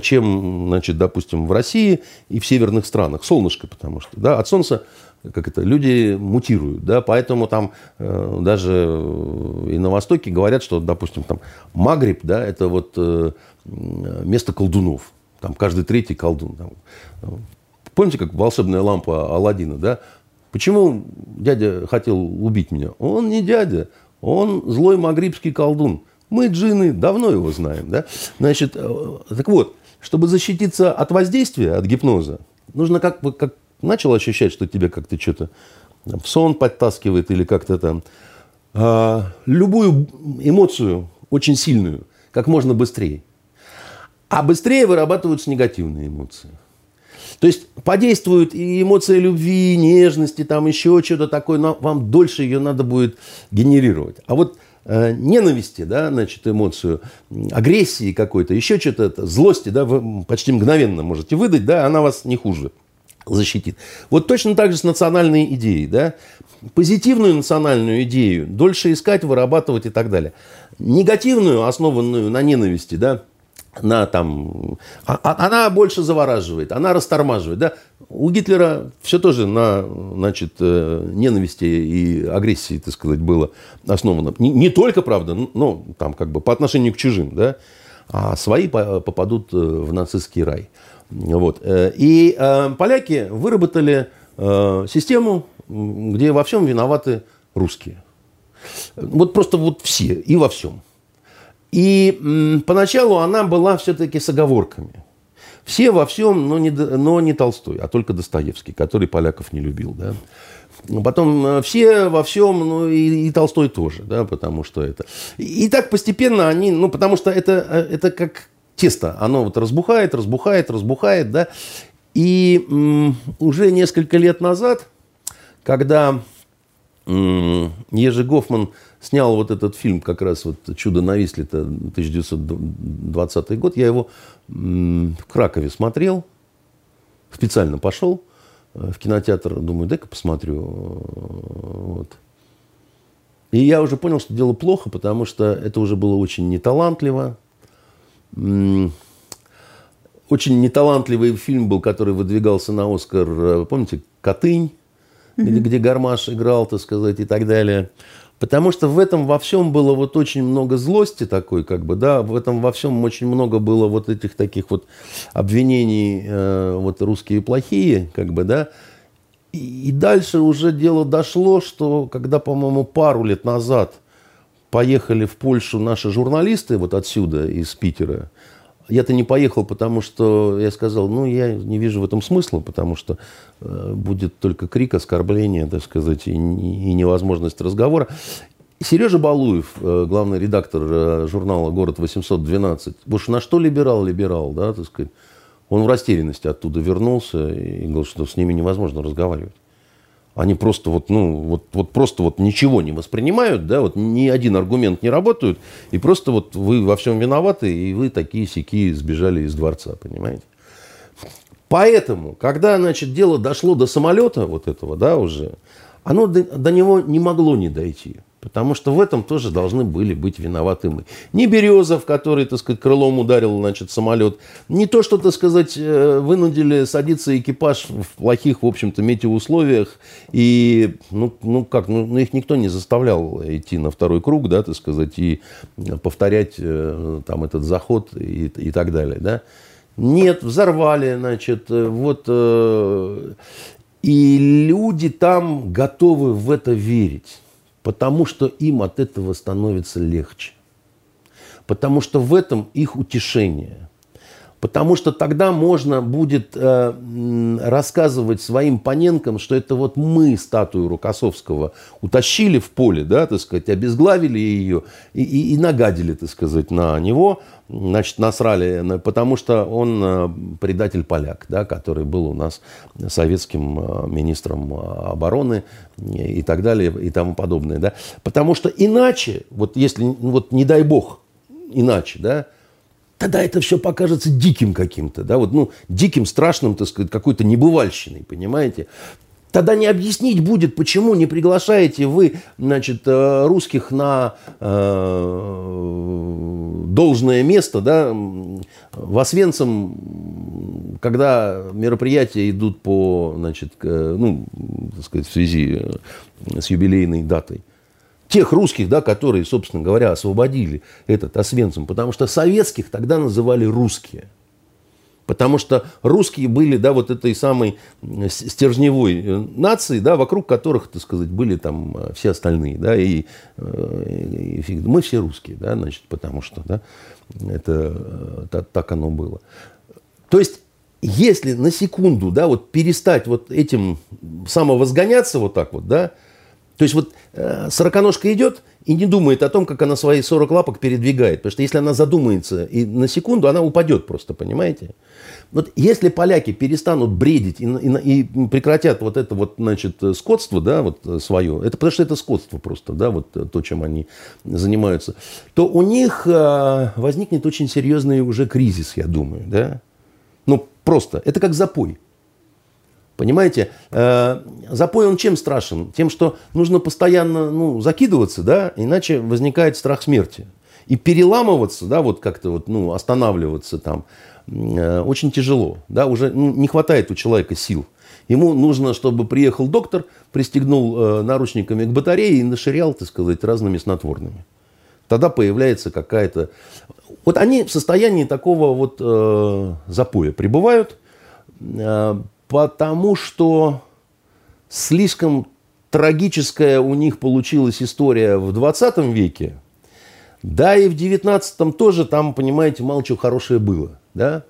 чем, значит, допустим, в России и в северных странах. Солнышко, потому что, да, от солнца как это, люди мутируют, да, поэтому там э, даже и на Востоке говорят, что, допустим, там Магриб, да, это вот э, место колдунов, там каждый третий колдун. Там. Помните, как волшебная лампа Алладина, да? Почему дядя хотел убить меня? Он не дядя, он злой магрибский колдун. Мы, джины, давно его знаем. Да? Значит, э, так вот, чтобы защититься от воздействия, от гипноза, нужно как, как начал ощущать, что тебе как-то что-то в сон подтаскивает или как-то там. А, любую эмоцию, очень сильную, как можно быстрее. А быстрее вырабатываются негативные эмоции. То есть подействует и эмоция любви, нежности, там еще что-то такое, но вам дольше ее надо будет генерировать. А вот Э, ненависти, да, значит, эмоцию, агрессии какой-то, еще что-то, злости, да, вы почти мгновенно можете выдать, да, она вас не хуже защитит. Вот точно так же с национальной идеей, да, позитивную национальную идею дольше искать, вырабатывать и так далее. Негативную, основанную на ненависти, да, на там, а, а, она больше завораживает, она растормаживает. Да? У Гитлера все тоже на значит, э, ненависти и агрессии, так сказать, было основано. Не, не только, правда, но там как бы по отношению к чужим, да? а свои попадут э, в нацистский рай. Вот. Э, и поляки выработали систему, где во всем виноваты русские. Вот просто вот все и во всем. И поначалу она была все-таки с оговорками. Все во всем, но не, но не Толстой, а только Достоевский, который поляков не любил. Да? Потом э, все во всем, ну и, и Толстой тоже, да, потому что это. И, и так постепенно они, ну потому что это, э, это как тесто, оно вот разбухает, разбухает, разбухает, да. И м, уже несколько лет назад, когда м, Ежи Гофман снял вот этот фильм, как раз вот «Чудо на Висле», 1920 год. Я его в Кракове смотрел, специально пошел э, в кинотеатр, думаю, дай-ка посмотрю. Вот. И я уже понял, что дело плохо, потому что это уже было очень неталантливо. Очень неталантливый фильм был, который выдвигался на Оскар, э, помните, «Котынь», mm-hmm. где, где Гармаш играл, так сказать, и так далее. Потому что в этом во всем было вот очень много злости такой, как бы, да, в этом во всем очень много было вот этих таких вот обвинений, э, вот русские плохие, как бы, да. И, и дальше уже дело дошло, что когда, по-моему, пару лет назад поехали в Польшу наши журналисты вот отсюда, из Питера, я-то не поехал, потому что я сказал, ну, я не вижу в этом смысла, потому что э, будет только крик, оскорбление, так сказать, и, и невозможность разговора. Сережа Балуев, э, главный редактор э, журнала «Город 812», уж на что либерал, либерал, да, так сказать, он в растерянности оттуда вернулся и говорил, что с ними невозможно разговаривать. Они просто вот, ну, вот, вот просто вот ничего не воспринимают, да, вот ни один аргумент не работает, и просто вот вы во всем виноваты, и вы такие сики сбежали из дворца, понимаете? Поэтому, когда, значит, дело дошло до самолета вот этого, да, уже, оно до, до него не могло не дойти. Потому что в этом тоже должны были быть виноваты мы. Не Березов, который, так сказать, крылом ударил, значит, самолет. Не то, что, так сказать, э, вынудили садиться экипаж в плохих, в общем-то, метеоусловиях. И, ну, ну как, ну, ну, их никто не заставлял идти на второй круг, да, так сказать, и повторять э, там этот заход и, и так далее, да. Нет, взорвали, значит, э, вот... И люди там готовы в это верить потому что им от этого становится легче. Потому что в этом их утешение. Потому что тогда можно будет э, рассказывать своим поненкам, что это вот мы статую Рукосовского утащили в поле, да, так сказать, обезглавили ее и, и, и нагадили, так сказать, на него, значит, насрали, потому что он э, предатель-поляк, да, который был у нас советским э, министром обороны и так далее и тому подобное. Да. Потому что иначе, вот если, вот не дай бог, иначе, да, тогда это все покажется диким каким-то, да, вот, ну, диким, страшным, так сказать, какой-то небывальщиной, понимаете? Тогда не объяснить будет, почему не приглашаете вы, значит, э, русских на э, должное место, да, в Освенцим, когда мероприятия идут по, значит, ну, так сказать, в связи с юбилейной датой тех русских, да, которые, собственно говоря, освободили этот Освенцим, потому что советских тогда называли русские. Потому что русские были, да, вот этой самой стержневой э, нации, да, вокруг которых, так сказать, были там э, все остальные, да, и, э, и, и мы все русские, да, значит, потому что, да, это так, так оно было. То есть, если на секунду, да, вот перестать вот этим самовозгоняться вот так вот, да, то есть вот э, сороконожка идет и не думает о том, как она свои 40 лапок передвигает. Потому что если она задумается и на секунду, она упадет просто, понимаете? Вот если поляки перестанут бредить и, и, и прекратят вот это вот, значит, скотство, да, вот свое, это потому что это скотство просто, да, вот то, чем они занимаются, то у них э, возникнет очень серьезный уже кризис, я думаю, да. Ну, просто, это как запой. Понимаете, э, запой он чем страшен? Тем, что нужно постоянно ну, закидываться, да, иначе возникает страх смерти. И переламываться, да, вот как-то вот, ну, останавливаться там, э, очень тяжело, да, уже ну, не хватает у человека сил. Ему нужно, чтобы приехал доктор, пристегнул э, наручниками к батарее и наширял, так сказать, разными снотворными. Тогда появляется какая-то... Вот они в состоянии такого вот э, запоя пребывают, потому что слишком трагическая у них получилась история в 20 веке, да и в 19 тоже там, понимаете, мало чего хорошее было. Да?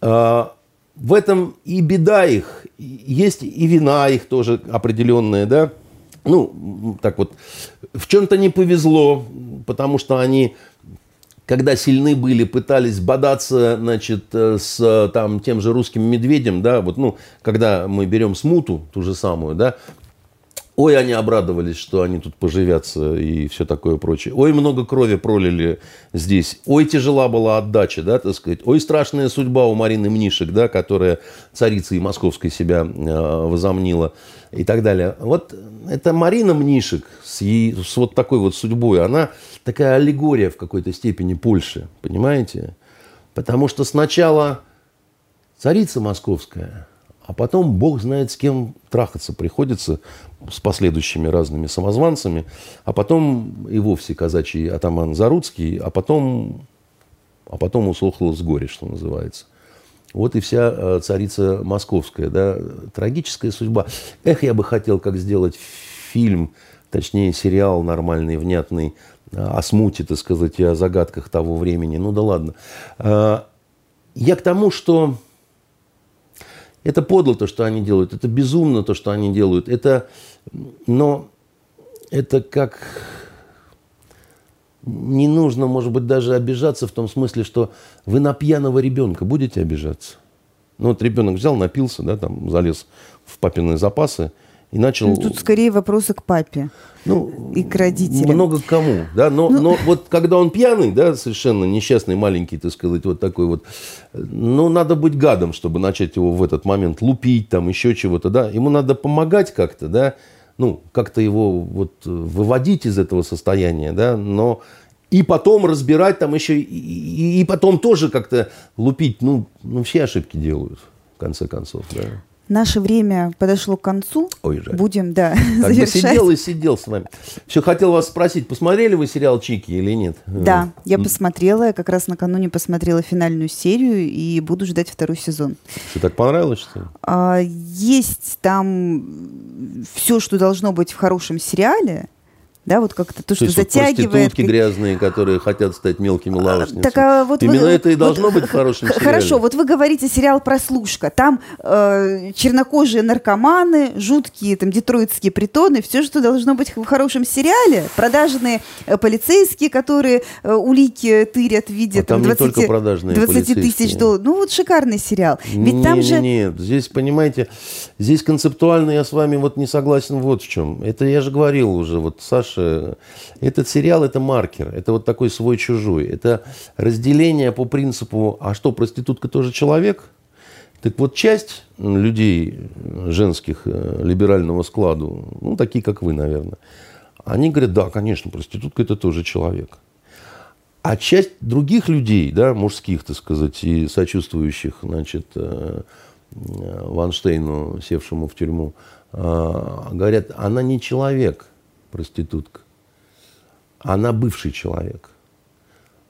А, в этом и беда их, есть и вина их тоже определенная, да. Ну, так вот, в чем-то не повезло, потому что они когда сильны были, пытались бодаться, значит, э, с там, тем же русским медведем, да, вот, ну, когда мы берем смуту, ту же самую, да, Ой, они обрадовались, что они тут поживятся и все такое прочее. Ой, много крови пролили здесь. Ой, тяжела была отдача, да, так сказать. Ой, страшная судьба у Марины Мнишек, да, которая царицей московской себя э, возомнила и так далее. Вот эта Марина Мнишек с, с вот такой вот судьбой, она такая аллегория в какой-то степени Польши, понимаете? Потому что сначала царица московская – а потом бог знает с кем трахаться приходится с последующими разными самозванцами, а потом и вовсе казачий атаман Заруцкий, а потом, а потом усохло с горя, что называется. Вот и вся э, царица московская, да, трагическая судьба. Эх, я бы хотел, как сделать фильм, точнее сериал нормальный, внятный, э, о смуте, так сказать, и о загадках того времени. Ну да ладно. Э, я к тому, что это подло то, что они делают. Это безумно то, что они делают. Это, но это как... Не нужно, может быть, даже обижаться в том смысле, что вы на пьяного ребенка будете обижаться. Ну вот ребенок взял, напился, да, там залез в папины запасы – и начал... Ну, тут скорее вопросы к папе ну, и к родителям. Много к кому, да, но, ну... но вот когда он пьяный, да, совершенно несчастный, маленький, так сказать, вот такой вот, ну, надо быть гадом, чтобы начать его в этот момент лупить, там, еще чего-то, да, ему надо помогать как-то, да, ну, как-то его вот выводить из этого состояния, да, но и потом разбирать там еще, и, и, потом тоже как-то лупить, ну, ну, все ошибки делают, в конце концов, да. Наше время подошло к концу. Ой, жаль. Будем, да, как завершать. Бы сидел и сидел с вами. Все, хотел вас спросить, посмотрели вы сериал «Чики» или нет? Да, я посмотрела. Я как раз накануне посмотрела финальную серию и буду ждать второй сезон. Что, так понравилось, что ли? А, есть там все, что должно быть в хорошем сериале, да, вот как-то то, что есть вот затягивает. проститутки грязные, которые хотят стать мелкими лавочницами. Так, а вот Именно вы- это и вот- должно быть в хорошем сериале. Хорошо, вот вы говорите сериал «Прослушка». Там э, чернокожие наркоманы, жуткие там детройтские притоны, все, что должно быть в хорошем сериале. Продажные э, полицейские, которые э, улики тырят в виде А там там, не только продажные 20 тысяч долларов. Ну вот шикарный сериал. Ведь Не- там же... Нет, здесь, понимаете, здесь концептуально я с вами вот не согласен вот в чем. Это я же говорил уже, вот Саша, этот сериал это маркер, это вот такой свой-чужой. Это разделение по принципу, а что, проститутка тоже человек? Так вот, часть людей э, женских э, либерального складу, ну, такие, как вы, наверное, они говорят, да, конечно, проститутка это тоже человек. А часть других людей, да, мужских, так сказать, и сочувствующих, значит, э, э, Ванштейну, севшему в тюрьму, э, говорят, она не человек, проститутка. Она бывший человек.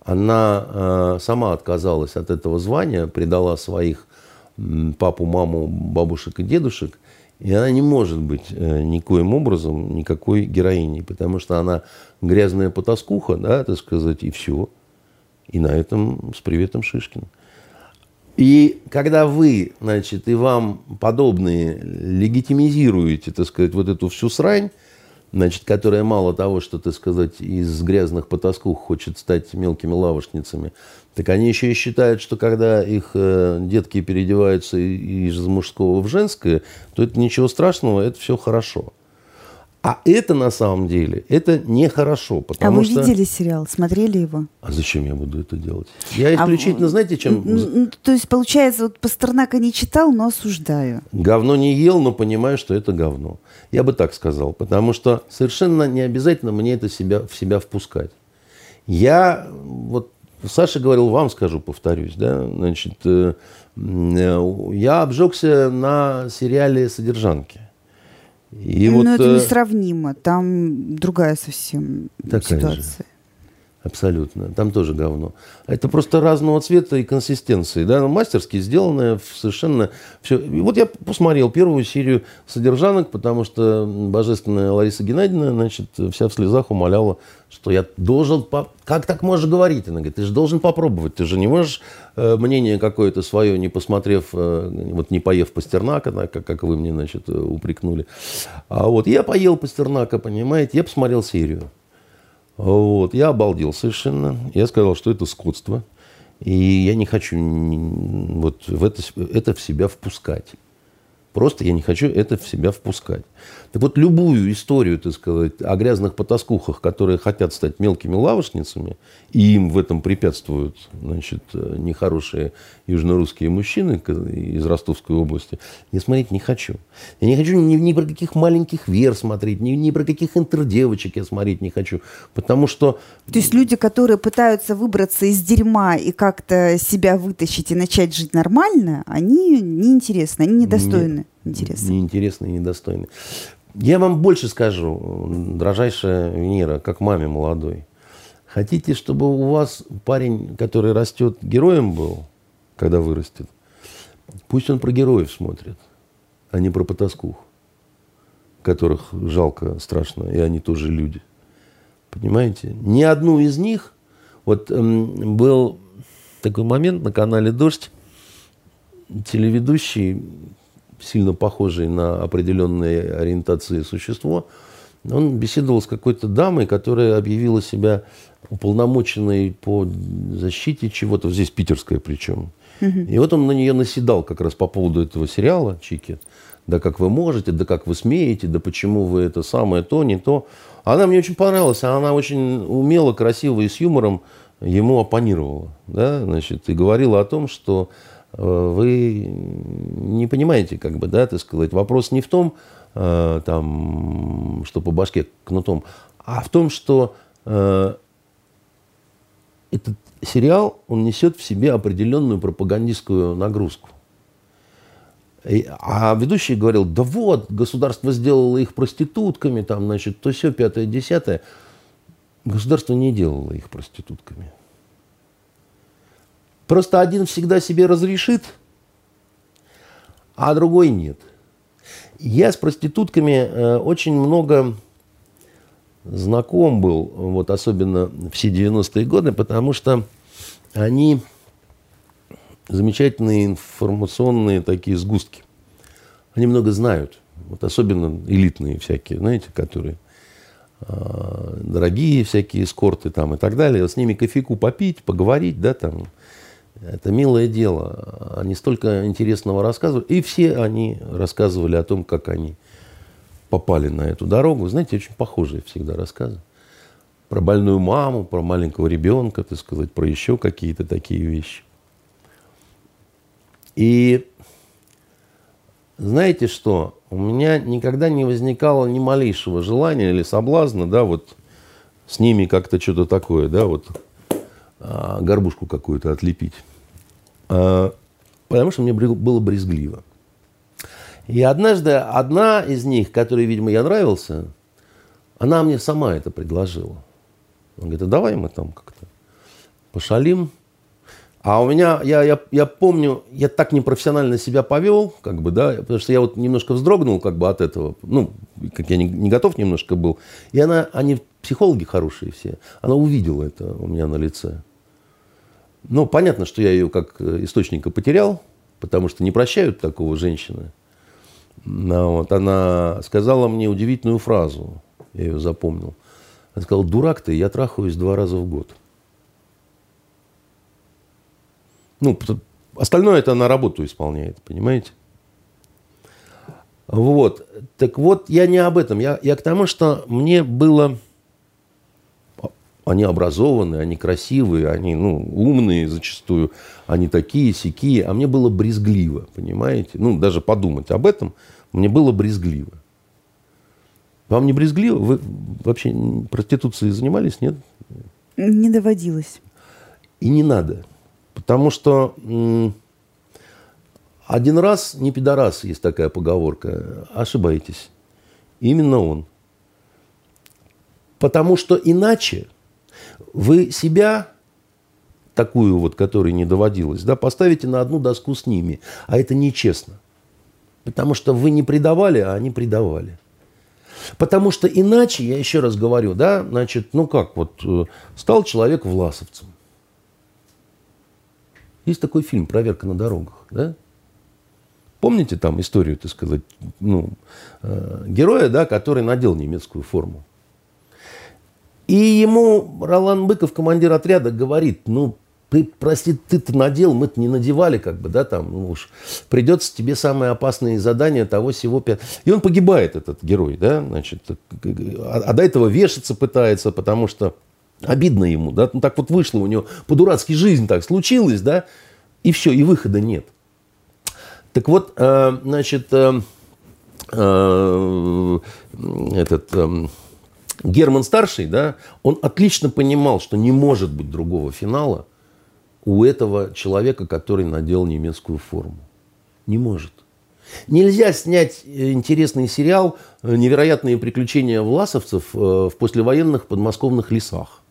Она э, сама отказалась от этого звания, предала своих папу, маму, бабушек и дедушек, и она не может быть э, никоим образом никакой героиней, потому что она грязная потаскуха, да, так сказать, и все. И на этом с приветом Шишкин. И когда вы, значит, и вам подобные легитимизируете, так сказать, вот эту всю срань, значит, которая мало того, что, так сказать, из грязных потаскух хочет стать мелкими лавочницами, так они еще и считают, что когда их э, детки переодеваются из мужского в женское, то это ничего страшного, это все хорошо. А это на самом деле, это нехорошо, А потому вы что... видели сериал, смотрели его? А зачем я буду это делать? Я А исключительно, в- знаете, чем... То есть, получается, вот Пастернака не читал, но осуждаю. Говно не ел, но понимаю, что это говно. Я бы так сказал, потому что совершенно не обязательно мне это себя, в себя впускать. Я, вот Саша говорил, вам скажу, повторюсь, да, значит, э, э, я обжегся на сериале «Содержанки». И но вот, Ну, это э, несравнимо. Там другая совсем Такая же. Абсолютно. Там тоже говно. Это просто разного цвета и консистенции. Да? Ну, мастерски сделанное, совершенно все. И вот я посмотрел первую серию «Содержанок», потому что божественная Лариса Геннадьевна, значит, вся в слезах умоляла, что я должен... по- Как так можешь говорить? Она говорит, ты же должен попробовать. Ты же не можешь э, мнение какое-то свое, не посмотрев, э, вот не поев Пастернака, да, как, как вы мне, значит, э, упрекнули. А вот я поел Пастернака, понимаете, я посмотрел серию. Вот, я обалдел совершенно. Я сказал, что это скотство. И я не хочу вот в это, это в себя впускать. Просто я не хочу это в себя впускать. Так вот, любую историю, так сказать, о грязных потаскухах, которые хотят стать мелкими лавочницами, и им в этом препятствуют значит, э, нехорошие южнорусские мужчины из Ростовской области, я смотреть не хочу. Я не хочу ни, ни про каких маленьких вер смотреть, ни, ни про каких интердевочек я смотреть не хочу. Потому что То есть люди, которые пытаются выбраться из дерьма и как-то себя вытащить и начать жить нормально, они неинтересны, они недостойны интереса. неинтересны и недостойны. Я вам больше скажу, дрожайшая Венера, как маме молодой. Хотите, чтобы у вас парень, который растет, героем был, когда вырастет? Пусть он про героев смотрит, а не про потаскух, которых жалко страшно, и они тоже люди. Понимаете? Ни одну из них... Вот эм, был такой момент на канале «Дождь», телеведущий, сильно похожий на определенные ориентации существо, он беседовал с какой-то дамой, которая объявила себя уполномоченной по защите чего-то, здесь питерская причем. И вот он на нее наседал как раз по поводу этого сериала «Чики». Да как вы можете, да как вы смеете, да почему вы это самое, то, не то. Она мне очень понравилась, а она очень умело, красиво и с юмором ему оппонировала. Да, значит, и говорила о том, что вы не понимаете, как бы, да, так сказать, вопрос не в том, э, там, что по башке кнутом, а в том, что э, этот сериал, он несет в себе определенную пропагандистскую нагрузку. И- А ведущий говорил, да вот, государство сделало их проститутками, там, значит, то все, пятое, десятое. Государство не делало их проститутками. Просто один всегда себе разрешит, а другой нет. Я с проститутками э, очень много знаком был, вот особенно все 90-е годы, потому что они замечательные информационные такие сгустки. Они много знают. Вот особенно элитные всякие, знаете, которые э, дорогие всякие эскорты там и так далее. С ними кофейку попить, поговорить, да, там. Это милое дело. Они столько интересного рассказывают. И все они рассказывали о том, как они попали на эту дорогу. Знаете, очень похожие всегда рассказы. Про больную маму, про маленького ребенка, так сказать, про еще какие-то такие вещи. И знаете что? У меня никогда не возникало ни малейшего желания или соблазна, да, вот с ними как-то что-то такое, да, вот а, горбушку какую-то отлепить. А, потому что мне было брезгливо. И однажды одна из них, которой, видимо, я нравился, она мне сама это предложила. Она говорит, а давай мы там как-то пошалим. А у меня, я, я, я помню, я так непрофессионально себя повел, как бы, да, потому что я вот немножко вздрогнул как бы от этого, ну, как я не, не готов немножко был. И она, они психологи хорошие все, она увидела это у меня на лице. Ну, понятно, что я ее как источника потерял, потому что не прощают такого женщины. Ну, вот, она сказала мне удивительную фразу, я ее запомнил. Она сказала, дурак ты, я трахаюсь два раза в год. Ну, остальное это она работу исполняет, понимаете? Вот. Так вот, я не об этом. Я, я к тому, что мне было... Они образованные, они красивые, они ну, умные зачастую, они такие, сякие, а мне было брезгливо, понимаете? Ну, даже подумать об этом мне было брезгливо. Вам не брезгливо? Вы вообще проституцией занимались, нет? Не доводилось. И не надо. Потому что один раз не пидорас, есть такая поговорка. Ошибаетесь. Именно он. Потому что иначе вы себя, такую вот, которой не доводилось, да, поставите на одну доску с ними. А это нечестно. Потому что вы не предавали, а они предавали. Потому что иначе, я еще раз говорю, да, значит, ну как, вот э, стал человек власовцем. Есть такой фильм «Проверка на дорогах», да? Помните там историю, так сказать, ну, э, героя, да, который надел немецкую форму? И ему Ролан Быков, командир отряда, говорит, ну, ты, прости, ты-то надел, мы-то не надевали, как бы, да, там, ну уж, придется тебе самые опасные задания того всего. И он погибает, этот герой, да, значит, а, а до этого вешаться пытается, потому что Обидно ему, да, ну так вот вышло у него, по-дурацки жизнь так случилась, да, и все, и выхода нет. Так вот, э, значит, э, э, этот э, Герман Старший, да, он отлично понимал, что не может быть другого финала у этого человека, который надел немецкую форму. Не может. Нельзя снять э, интересный сериал «Невероятные приключения власовцев» э, в послевоенных подмосковных лесах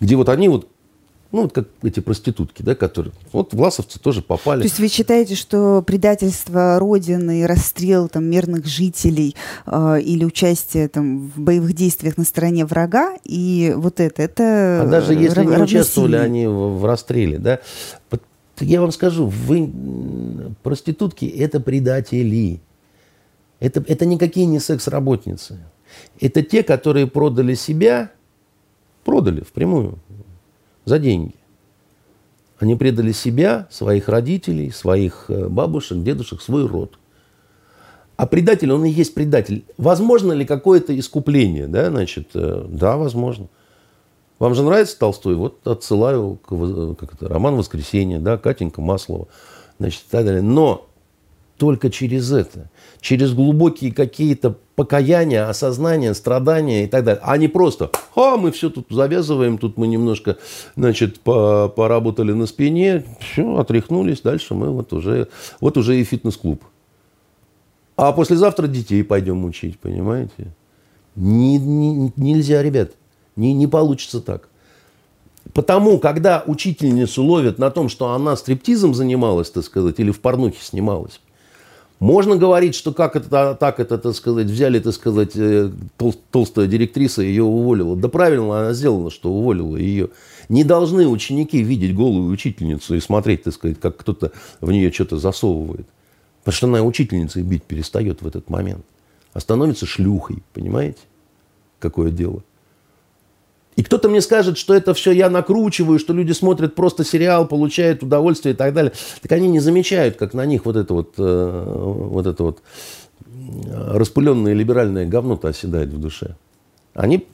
где вот они вот ну, вот как эти проститутки, да, которые... Вот власовцы тоже попали. То есть вы считаете, что предательство Родины, расстрел там, мирных жителей э, или участие там, в боевых действиях на стороне врага, и вот это, это А даже если рав- не участвовали они в, в расстреле, да, я вам скажу, вы, проститутки – это предатели. Это, это никакие не секс-работницы. Это те, которые продали себя Продали впрямую, за деньги. Они предали себя, своих родителей, своих э, бабушек, дедушек, свой род. А предатель, он и есть предатель. Возможно ли какое-то искупление? Да, значит, э, да, возможно. Вам же нравится Толстой? Вот отсылаю к, как это, роман «Воскресенье», да, Катенька Маслова, значит, и так далее. Но только через это, через глубокие какие-то покаяния, осознания, страдания и так далее. А не просто, а, мы все тут завязываем, тут мы немножко, значит, по поработали на спине, все, отряхнулись, дальше мы вот уже, вот уже и фитнес-клуб. А послезавтра детей пойдем учить, понимаете? Не, не, нельзя, ребят, не, не получится так. Потому, когда учительницу ловят на том, что она стриптизом занималась, так сказать, или в порнухе снималась, Можно говорить, что как это так это, так сказать, взяли, так сказать, э, тол, толстая директриса ее уволила. Да правильно она сделала, что уволила ее. Не должны ученики видеть голую учительницу и смотреть, так сказать, как кто-то в нее что-то засовывает. Потому что она учительница и бить перестает в этот момент. А становится шлюхой, понимаете? Какое дело. И кто-то мне скажет, что это все я накручиваю, что люди смотрят просто сериал, получают удовольствие и так далее. Так они не замечают, как на них вот это вот, э, вот это вот распыленное либеральное говно-то оседает в душе. Они,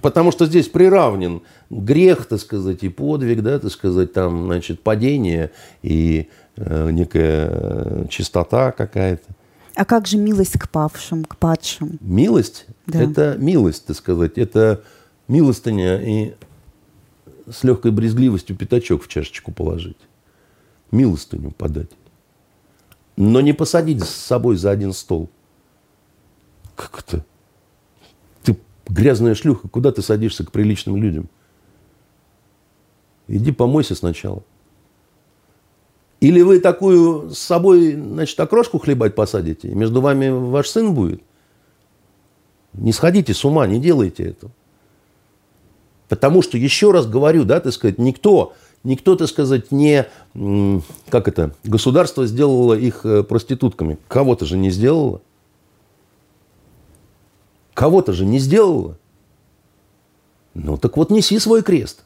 потому что здесь приравнен грех, так сказать, и подвиг, да, так сказать, там, значит, падение и э, некая чистота какая-то. А как же милость к павшим, к падшим? Милость? Да. Это милость, так сказать, это милостыня и с легкой брезгливостью пятачок в чашечку положить. Милостыню подать. Но не посадить с собой за один стол. Как это? Ты грязная шлюха, куда ты садишься к приличным людям? Иди помойся сначала. Или вы такую с собой, значит, окрошку хлебать посадите, и между вами ваш сын будет? Не сходите с ума, не делайте этого. Потому что, еще раз говорю, да, так сказать, никто, никто, так сказать, не, как это, государство сделало их э, проститутками. Кого-то же не сделало. Кого-то же не сделало. Ну, так вот неси свой крест.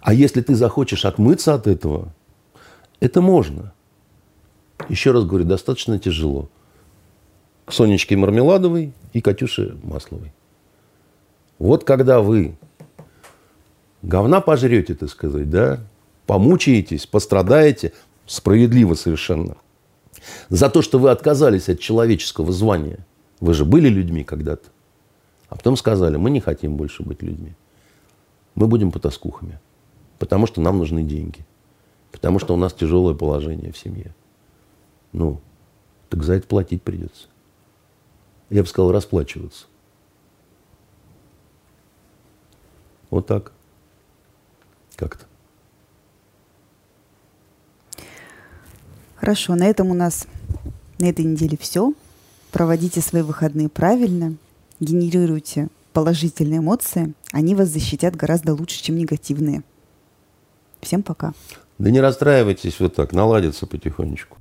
А если ты захочешь отмыться от этого, это можно. Еще раз говорю, достаточно тяжело. К Сонечке Мармеладовой и Катюше Масловой. Вот когда вы говна пожрете, так сказать, да, помучаетесь, пострадаете, справедливо совершенно, за то, что вы отказались от человеческого звания. Вы же были людьми когда-то. А потом сказали, мы не хотим больше быть людьми. Мы будем потаскухами. Потому что нам нужны деньги. Потому что у нас тяжелое положение в семье. Ну, так за это платить придется. Я бы сказал, расплачиваться. Вот так. Как-то. Хорошо, на этом у нас на этой неделе все. Проводите свои выходные правильно, генерируйте положительные эмоции, они вас защитят гораздо лучше, чем негативные. Всем пока. Да не расстраивайтесь вот так, наладится потихонечку.